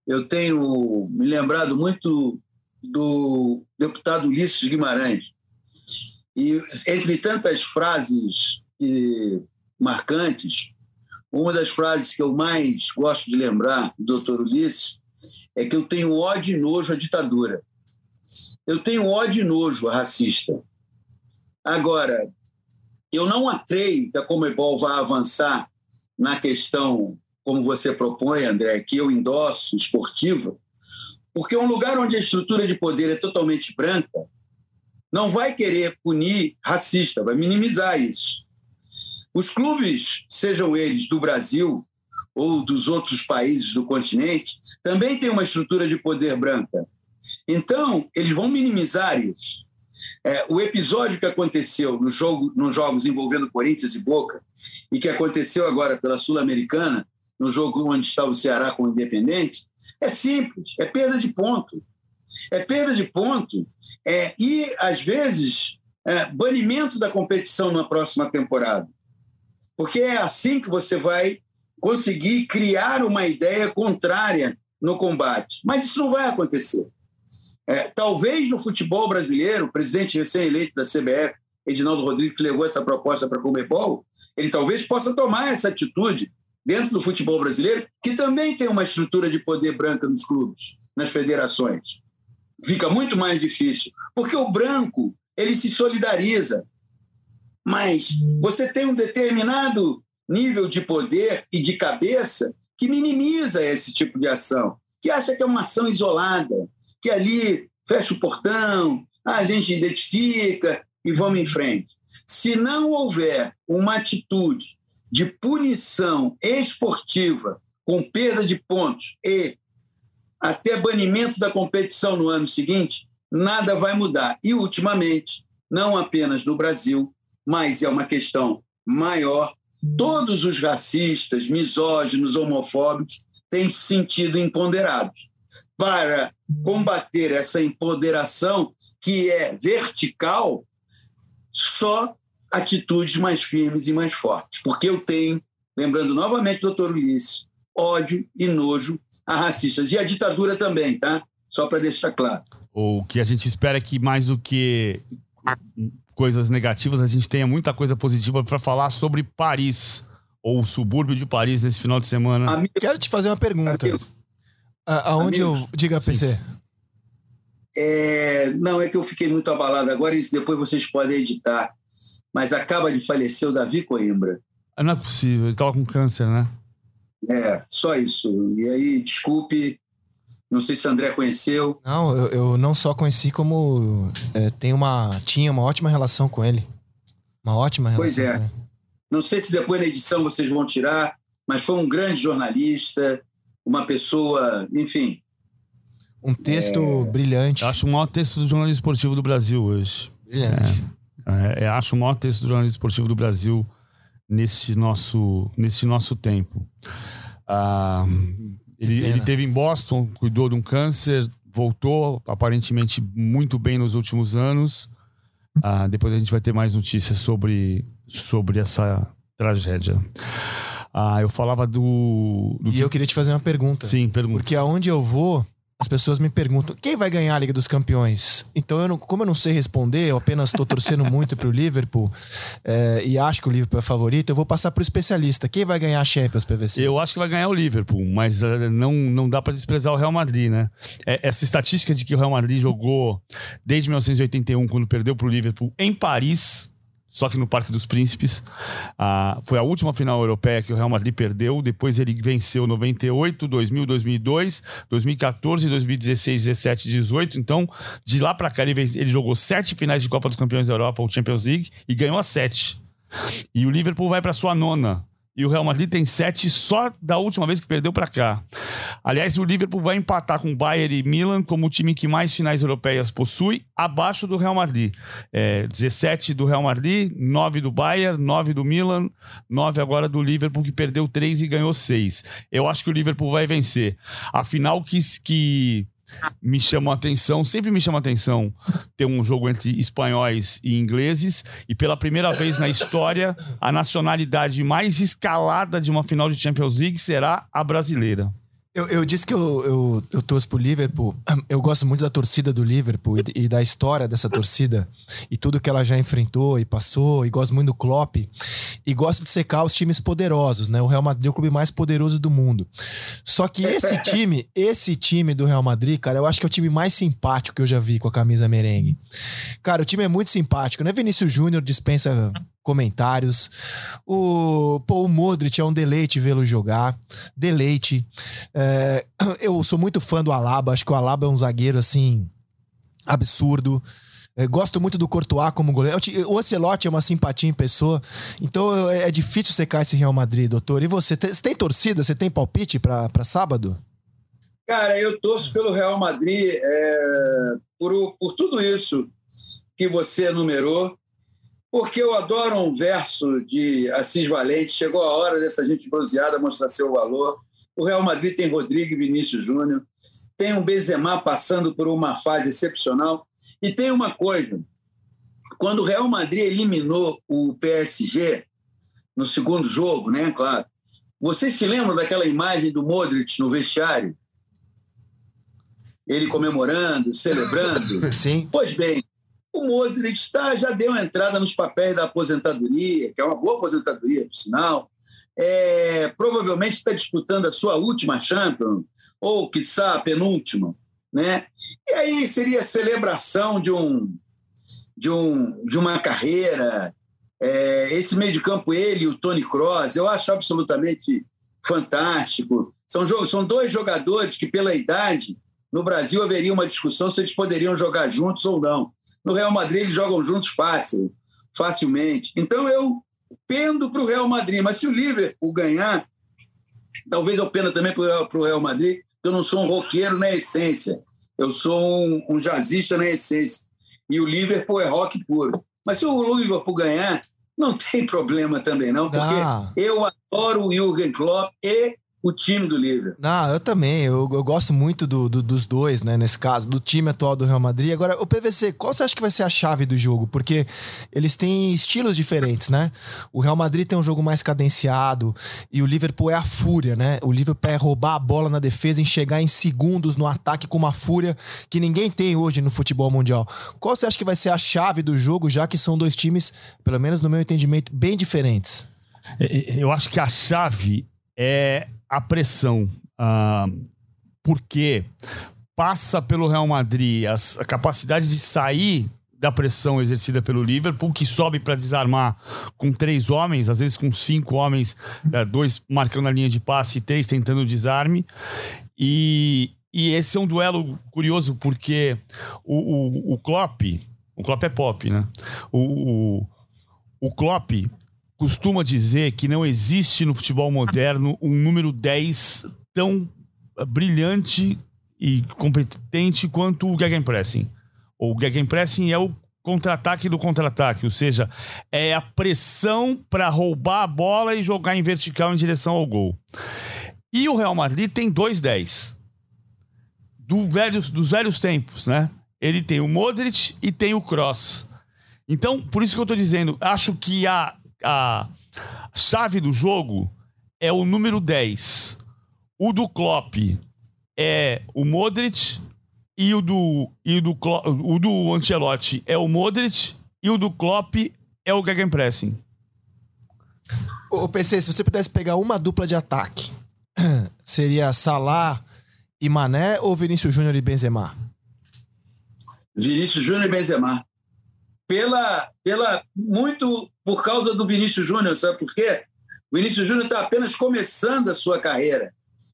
eu tenho me lembrado muito do deputado Ulisses Guimarães. E entre tantas frases marcantes, uma das frases que eu mais gosto de lembrar do doutor Ulisses é que eu tenho ódio e nojo à ditadura. Eu tenho ódio e nojo a racista. Agora, eu não creio que a Comebol vá avançar na questão, como você propõe, André, que eu endosso, esportiva, porque um lugar onde a estrutura de poder é totalmente branca não vai querer punir racista, vai minimizar isso. Os clubes, sejam eles do Brasil ou dos outros países do continente, também têm uma estrutura de poder branca. Então, eles vão minimizar isso. É, o episódio que aconteceu no jogo, nos jogos envolvendo Corinthians e Boca, e que aconteceu agora pela Sul-Americana, no jogo onde está o Ceará com o Independente, é simples, é perda de ponto. É perda de ponto é, e, às vezes, é, banimento da competição na próxima temporada. Porque é assim que você vai conseguir criar uma ideia contrária no combate. Mas isso não vai acontecer. É, talvez no futebol brasileiro, o presidente recém-eleito da CBF, Edinaldo Rodrigues, que levou essa proposta para a Comebol, ele talvez possa tomar essa atitude dentro do futebol brasileiro, que também tem uma estrutura de poder branca nos clubes, nas federações. Fica muito mais difícil, porque o branco ele se solidariza, mas você tem um determinado nível de poder e de cabeça que minimiza esse tipo de ação, que acha que é uma ação isolada, que ali fecha o portão, a gente identifica e vamos em frente. Se não houver uma atitude de punição esportiva com perda de pontos e até banimento da competição no ano seguinte, nada vai mudar. E, ultimamente, não apenas no Brasil, mas é uma questão maior todos os racistas, misóginos, homofóbicos têm se sentido empoderados. Para combater essa empoderação que é vertical, só atitudes mais firmes e mais fortes. Porque eu tenho, lembrando novamente, doutor Ulisses, ódio e nojo a racistas. E a ditadura também, tá? Só para deixar claro. O que a gente espera é que mais do que coisas negativas, a gente tenha muita coisa positiva para falar sobre Paris, ou o subúrbio de Paris nesse final de semana. Amigo, Quero te fazer uma pergunta. Amigo, aonde eu. Diga, sim. PC. É, não, é que eu fiquei muito abalado agora e depois vocês podem editar. Mas acaba de falecer o Davi Coimbra. Ah, não é possível, ele estava com câncer, né? É, só isso. E aí, desculpe, não sei se o André conheceu. Não, eu, eu não só conheci, como é, tem uma, tinha uma ótima relação com ele. Uma ótima relação. Pois é. Não sei se depois na edição vocês vão tirar, mas foi um grande jornalista, uma pessoa, enfim. Um texto é... brilhante. Eu acho o maior texto do jornalismo esportivo do Brasil hoje. Brilhante. É, é, acho o maior texto do jornalismo esportivo do Brasil nesse nosso, nesse nosso tempo. Ah, ele, ele teve em Boston, cuidou de um câncer, voltou aparentemente muito bem nos últimos anos. Ah, depois a gente vai ter mais notícias sobre, sobre essa tragédia. Ah, eu falava do, do E eu queria te fazer uma pergunta. Sim, pergunta. Porque aonde eu vou, as pessoas me perguntam quem vai ganhar a Liga dos Campeões. Então, eu não, como eu não sei responder, eu apenas estou torcendo muito para o Liverpool é, e acho que o Liverpool é favorito, eu vou passar para o especialista. Quem vai ganhar a Champions, PVC? Eu acho que vai ganhar o Liverpool, mas uh, não, não dá para desprezar o Real Madrid, né? É, essa estatística de que o Real Madrid jogou desde 1981, quando perdeu para o Liverpool em Paris, só que no Parque dos Príncipes. Ah, foi a última final europeia que o Real Madrid perdeu. Depois ele venceu 98, 2000, 2002, 2014, 2016, 17, 18. Então, de lá para cá, ele, ele jogou sete finais de Copa dos Campeões da Europa ou Champions League e ganhou as sete. E o Liverpool vai para sua nona e o Real Madrid tem sete só da última vez que perdeu para cá. Aliás, o Liverpool vai empatar com Bayern e Milan como o time que mais finais europeias possui, abaixo do Real Madrid. É, 17 do Real Madrid, 9 do Bayern, 9 do Milan, 9 agora do Liverpool, que perdeu 3 e ganhou 6. Eu acho que o Liverpool vai vencer. Afinal, que, que me chama a atenção, sempre me chama a atenção ter um jogo entre espanhóis e ingleses e pela primeira vez na história a nacionalidade mais escalada de uma final de Champions League será a brasileira. Eu, eu, disse que eu, eu, eu torço pro Liverpool. Eu gosto muito da torcida do Liverpool e, e, da história dessa torcida e tudo que ela já enfrentou e passou. E gosto muito do Klopp. E gosto de secar os times poderosos, né? O Real Madrid é o clube mais poderoso do mundo. Só que esse time, esse time do Real Madrid, cara, eu acho que é o time mais simpático que eu já vi com a camisa merengue. Cara, o time é muito simpático, né? Vinícius Júnior dispensa comentários. O, o Modric é um deleite vê-lo jogar. Deleite. É, eu sou muito fã do Alaba. Acho que o Alaba é um zagueiro, assim, absurdo. É, gosto muito do Courtois como goleiro. O Ancelotti é uma simpatia em pessoa. Então é, difícil secar esse Real Madrid, doutor. E você, você tem torcida? Você tem palpite para sábado? Cara, eu torço pelo Real Madrid é, por, por tudo isso que você enumerou porque eu adoro um verso de Assis Valente. Chegou a hora dessa gente bronzeada mostrar seu valor. O Real Madrid tem Rodrigo e Vinícius Júnior, tem um Benzema passando por uma fase excepcional. E tem uma coisa: quando o Real Madrid eliminou o PSG no segundo jogo, né? Claro. Vocês se lembram daquela imagem do Modric no vestiário? Ele comemorando, celebrando? Sim. Pois bem, o Modric está, já deu entrada nos papéis da aposentadoria, que é uma boa aposentadoria, por sinal. É, provavelmente está disputando a sua última Champions, ou, quiçá, a penúltima. Né? E aí seria a celebração de, um, de, um, de uma carreira. É, esse meio de campo, ele e o Tony Kroos, eu acho absolutamente fantástico. São, são dois jogadores que, pela idade, no Brasil haveria uma discussão se eles poderiam jogar juntos ou não. No Real Madrid eles jogam juntos fácil, facilmente. Então eu pendo para o Real Madrid, mas se o Liverpool ganhar, talvez eu penda também para o Real Madrid, eu não sou um roqueiro na essência, eu sou um, um jazzista na essência. E o Liverpool é rock puro. Mas se o Liverpool ganhar, não tem problema também, não, porque ah. eu adoro o Jürgen Klopp e o time do Liverpool. Não, eu também. Eu, eu gosto muito do, do, dos dois, né? Nesse caso, do time atual do Real Madrid. Agora, o PVC, qual você acha que vai ser a chave do jogo? Porque eles têm estilos diferentes, né? O Real Madrid tem um jogo mais cadenciado e o Liverpool é a fúria, né? O Liverpool é roubar a bola na defesa e chegar em segundos no ataque com uma fúria que ninguém tem hoje no futebol mundial. Qual você acha que vai ser a chave do jogo, já que são dois times, pelo menos no meu entendimento, bem diferentes? Eu acho que a chave é a pressão. Uh, porque passa pelo Real Madrid a capacidade de sair da pressão exercida pelo Liverpool, que sobe para desarmar com três homens, às vezes com cinco homens, é, dois marcando a linha de passe e três tentando o desarme. E, e esse é um duelo curioso, porque o, o, o Klopp, o Klopp é pop, né? O, o, o Klopp costuma dizer que não existe no futebol moderno um número 10 tão brilhante e competente quanto o Gegenpressing. O Gegenpressing é o contra-ataque do contra-ataque, ou seja, é a pressão para roubar a bola e jogar em vertical em direção ao gol. E o Real Madrid tem dois 10. Do velhos, dos velhos tempos, né? Ele tem o Modric e tem o Cross. Então, por isso que eu estou dizendo, acho que a a chave do jogo é o número 10. O do Klopp é o Modric e o do, e o do, Klo- o do Ancelotti é o Modric e o do Klopp é o Gegenpressing. Ô, PC, se você pudesse pegar uma dupla de ataque, seria Salah e Mané ou Vinícius Júnior e Benzema? Vinícius Júnior e Benzema. Pela, pela, muito por causa do Vinícius Júnior, sabe por quê? O Vinícius Júnior está apenas começando a sua carreira.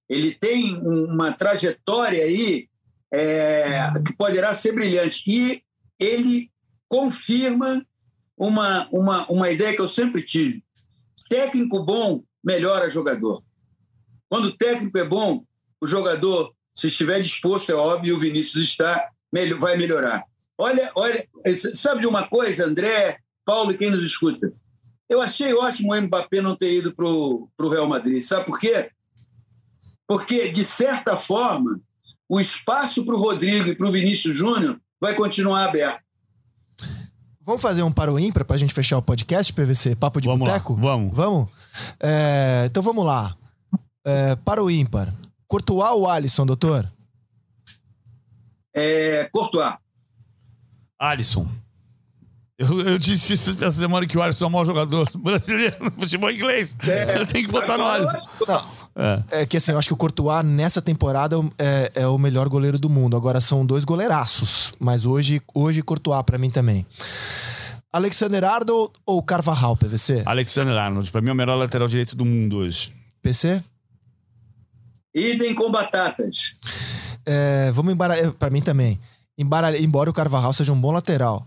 Ele tem um- uma trajetória aí é, que poderá ser brilhante. E ele confirma uma, uma, uma ideia que eu sempre tive. Técnico bom melhora jogador. Quando o técnico é bom, o jogador, se estiver disposto, é óbvio, o Vinícius está, vai melhorar. Olha, olha, sabe de uma coisa, André, Paulo e quem nos escuta? Eu achei ótimo o Mbappé não ter ido para o Real Madrid. Sabe por quê? Porque, de certa forma, o espaço para o Rodrigo e para o Vinícius Júnior vai continuar aberto. Vamos fazer um para o ímpar pra gente fechar o podcast, PVC? Papo de Vamos lá, boteco? vamos. Vamos? É, então vamos lá. É, para o ímpar. Courtois ou Alisson, doutor? É, Courtois. Alisson. Eu, eu disse isso essa semana que o Alisson é o maior jogador brasileiro no futebol inglês. Eu tenho que botar no Alisson. É. é que assim, eu acho que o Courtois nessa temporada é, é o melhor goleiro do mundo. Agora são dois goleiraços. Mas hoje, hoje Courtois pra mim também. Alexander Arnold ou Carvajal, PVC? Alexander Arnold, pra mim é o melhor lateral direito do mundo hoje. PC? Idem com batatas. É, vamos embaralhar. Pra mim também. Embaralhar, embora o Carvajal seja um bom lateral.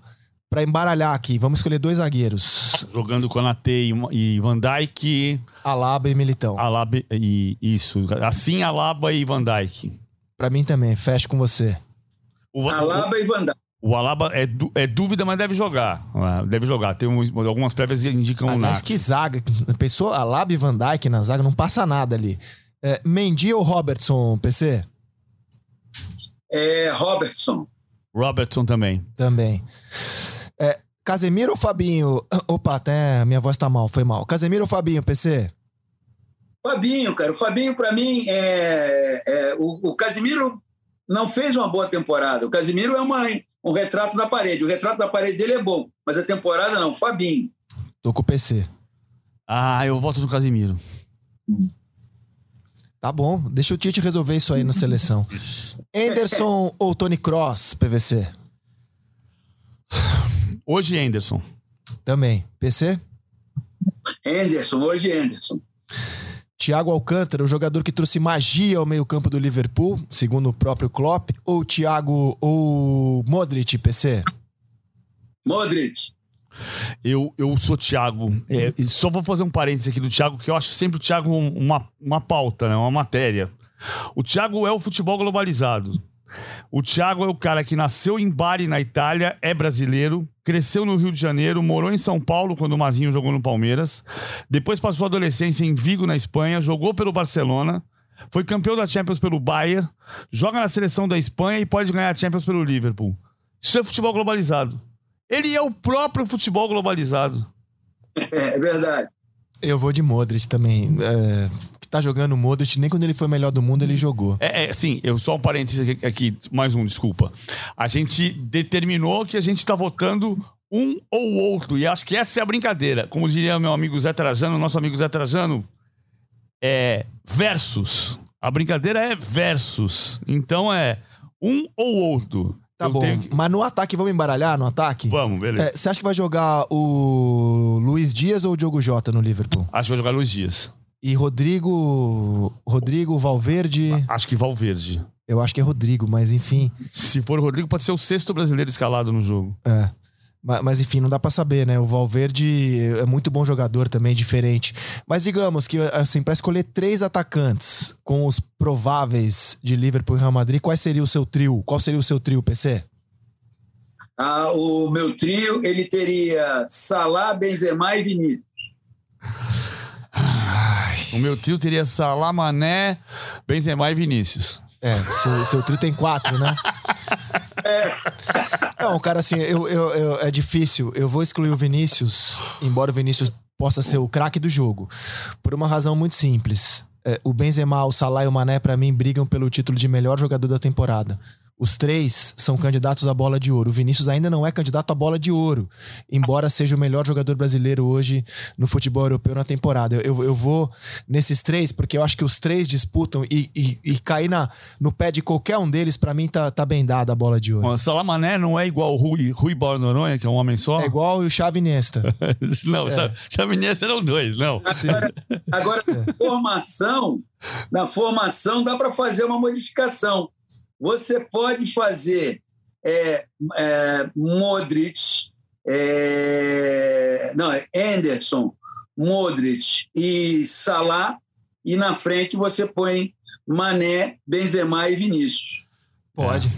Pra embaralhar aqui, vamos escolher dois zagueiros: Jogando com Konaté e, e Van Dijk, Alaba e Militão. Alaba e isso. Assim Alaba e Van Dijk. Pra mim também, fecho com você. O, Va- Alaba e Van Dijk. o Alaba é, du- é dúvida, mas deve jogar. Ah, Deve jogar. Tem uns- algumas prévias que indicam o Aliás, Nath. que zaga. Pensou Alaba e Van Dijk na zaga, não passa nada ali. É, Mendy ou Robertson, PC? É, Robertson. Robertson também. Também. É, Casemiro ou Fabinho? Opa, até minha voz tá mal, foi mal. Casemiro ou Fabinho, PC? Fabinho, cara. O Fabinho, para mim, é, é- o, o Casimiro não fez uma boa temporada. O Casimiro é uma, um retrato na parede. O retrato da parede dele é bom, mas a temporada não. Fabinho. Tô com o PC. Ah, eu voto no Casimiro. Tá bom, deixa o Tite resolver isso aí na seleção. Anderson ou Tony Cross, PVC? Hoje, Anderson. Também. PC? Henderson, hoje Henderson. Thiago Alcântara, o jogador que trouxe magia ao meio-campo do Liverpool, segundo o próprio Klopp, ou Thiago ou Modric, PC? Modric. Eu, eu sou Thiago. É, e só vou fazer um parênteses aqui do Thiago, que eu acho sempre o Thiago um- uma, uma pauta, né? uma matéria. O Thiago é o futebol globalizado. O Thiago é o cara que nasceu em Bari, na Itália, é brasileiro, cresceu no Rio de Janeiro, morou em São Paulo quando o Mazinho jogou no Palmeiras, depois passou a adolescência em Vigo, na Espanha, jogou pelo Barcelona, foi campeão da Champions pelo Bayern, joga na seleção da Espanha e pode ganhar a Champions pelo Liverpool. Isso é futebol globalizado. Ele é o próprio futebol globalizado. É, é verdade. Eu vou de Modric também. É, que tá jogando Modric, nem quando ele foi o melhor do mundo ele jogou. É, é, sim, eu só um parênteses aqui, aqui, mais um, desculpa. A gente determinou que a gente está votando um ou outro, e acho que essa é a brincadeira. Como diria meu amigo Zé Trajano, nosso amigo Zé Trajano, é versus. A brincadeira é versus. Então é um ou outro. Tá Eu bom. que- Mas no ataque, vamos embaralhar no ataque? Vamos, beleza. É, Você acha que vai jogar o Luiz Dias ou o Diogo Jota no Liverpool? Acho que vai jogar Luiz Dias. E Rodrigo. Rodrigo Valverde. Acho que Valverde. Eu acho que é Rodrigo, mas enfim. Se for Rodrigo, pode ser o sexto brasileiro escalado no jogo. É. Ma- Mas, enfim, não dá pra saber, né? O Valverde é muito bom jogador também, diferente. Mas digamos que, assim, pra escolher três atacantes com os prováveis de Liverpool e Real Madrid, qual seria o seu trio? Qual seria o seu trio, PC? Ah, o meu trio, ele teria Salah, Benzema e Vinícius. O meu trio teria Salah, Mané, Benzema e Vinícius. É, o seu, seu trio tem quatro, né? Não, cara, assim, eu, eu- eu- é difícil. Eu vou excluir o Vinícius, embora o Vinícius possa ser o craque do jogo. Por uma razão muito simples. é, o Benzema, o Salah e o Mané, pra mim, brigam pelo título de melhor jogador da temporada. Os três são candidatos à bola de ouro. O Vinícius ainda não é candidato à bola de ouro, embora seja o melhor jogador brasileiro hoje no futebol europeu na temporada. Eu, eu vou nesses três, porque eu acho que os três disputam e, e, e cair na, no pé de qualquer um deles, pra mim, tá, tá bem dada a bola de ouro. O Salamané não é igual o Rui, Rui Bauer Noronha, que é um homem só? É igual o Xavi Iniesta. não, é. Xavi Iniesta eram dois, não. Agora, agora é. formação, na formação dá para fazer uma modificação você pode fazer é, é, Modric, é, não, é Anderson, Modric e Salah, e na frente você põe Mané, Benzema e Vinícius. Pode.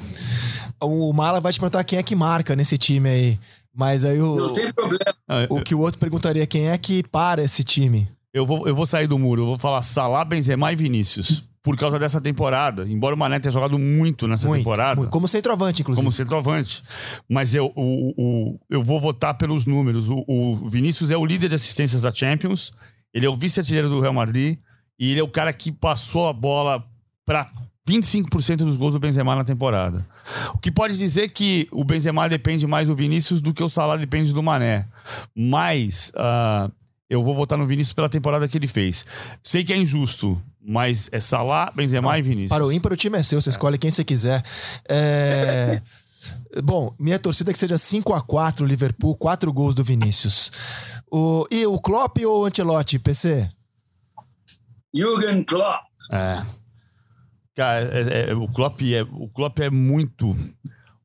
O Mala vai te perguntar quem é que marca nesse time aí. Mas aí o. Não tem problema. O que o outro perguntaria quem é que para esse time. Eu vou, eu vou sair do muro, eu vou falar Salah, Benzema e Vinícius por causa dessa temporada. Embora o Mané tenha jogado muito nessa muito, temporada. Muito. Como centroavante, inclusive. Como centroavante. Mas eu, o, o, eu vou votar pelos números. O, o, Vinícius é o líder de assistências da Champions. Ele é o vice-artilheiro do Real Madrid. E ele é o cara que passou a bola para 25% dos gols do Benzema na temporada. O que pode dizer que o Benzema depende mais do Vinícius do que o Salah depende do Mané. Mas uh, eu vou votar no Vinícius pela temporada que ele fez. Sei que é injusto, mas é Salah, Benzema Não, e Vinícius. Para o ímpar, o time é seu, você escolhe quem você quiser. É... Bom, minha torcida é que seja 5 a 4 Liverpool, 4 gols do Vinícius. O... E o Klopp ou o Ancelotti, PC? Jürgen Klopp. É. Cara, é, é, o, Klopp é, o Klopp é muito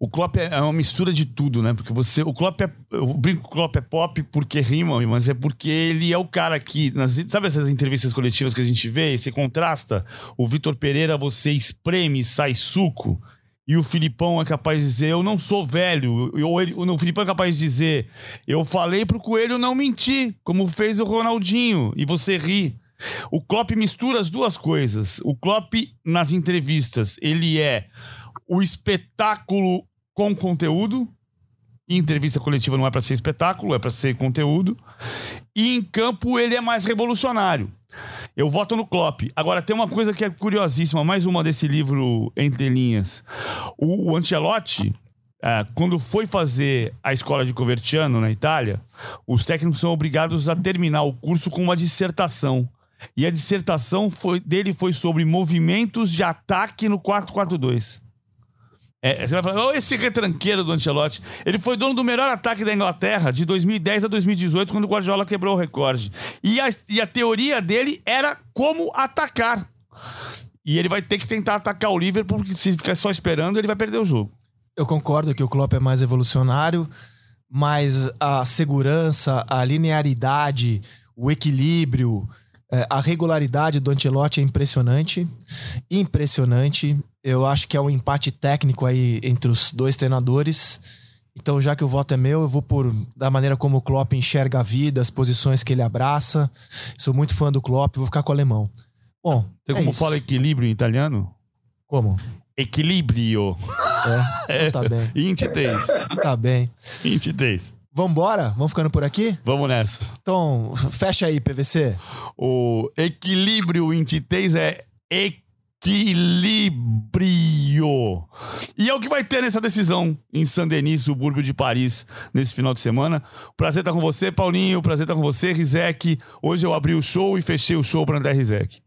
o Klopp é, é uma mistura de tudo, né? Porque você. O Klopp é. Eu brinco que o Klopp é pop porque rima, mas é porque ele é o cara que. Nas, sabe essas entrevistas coletivas que a gente vê? Você contrasta? O Vitor Pereira, você espreme, sai suco. E o Filipão é capaz de dizer, eu não sou velho. Ou o Filipão é capaz de dizer, eu falei pro Coelho não mentir, como fez o Ronaldinho. E você ri. O Klopp mistura as duas coisas. O Klopp, nas entrevistas, ele é o espetáculo com conteúdo. E entrevista coletiva não é para ser espetáculo, é para ser conteúdo. E em campo ele é mais revolucionário. Eu voto no Klopp. Agora tem uma coisa que é curiosíssima, mais uma desse livro entre linhas. O, o Ancelotti, é, quando foi fazer a escola de Covertiano na Itália, os técnicos são obrigados a terminar o curso com uma dissertação. E a dissertação foi, dele foi sobre movimentos de ataque no 442. É, você vai falar, esse retranqueiro do Ancelotti. Ele foi dono do melhor ataque da Inglaterra de 2010 a 2018, quando o Guardiola quebrou o recorde. E a, e a teoria dele era como atacar. E ele vai ter que tentar atacar o Liverpool, porque se ficar só esperando, ele vai perder o jogo. Eu concordo que o Klopp é mais evolucionário, mas a segurança, a linearidade, o equilíbrio, é, a regularidade do Ancelotti é impressionante. Impressionante. Eu acho que é um empate técnico aí entre os dois treinadores. Então, já que o voto é meu, eu vou por da maneira como o Klopp enxerga a vida, as posições que ele abraça. Sou muito fã do Klopp, vou ficar com o alemão. Bom, Tem é como isso. fala equilíbrio em italiano? Como? Equilíbrio. É, então tá bem. Intitez. Tá bem. Intitez. Vambora? Vamos ficando por aqui? Vamos nessa. Então, fecha aí, PVC. O equilíbrio em titês é equilíbrio. E é o que vai ter nessa decisão em Saint-Denis, subúrbio de Paris, nesse final de semana. Prazer estar com você, Paulinho. Prazer estar com você, Rizek. Hoje eu abri o show e fechei o show para André Rizek.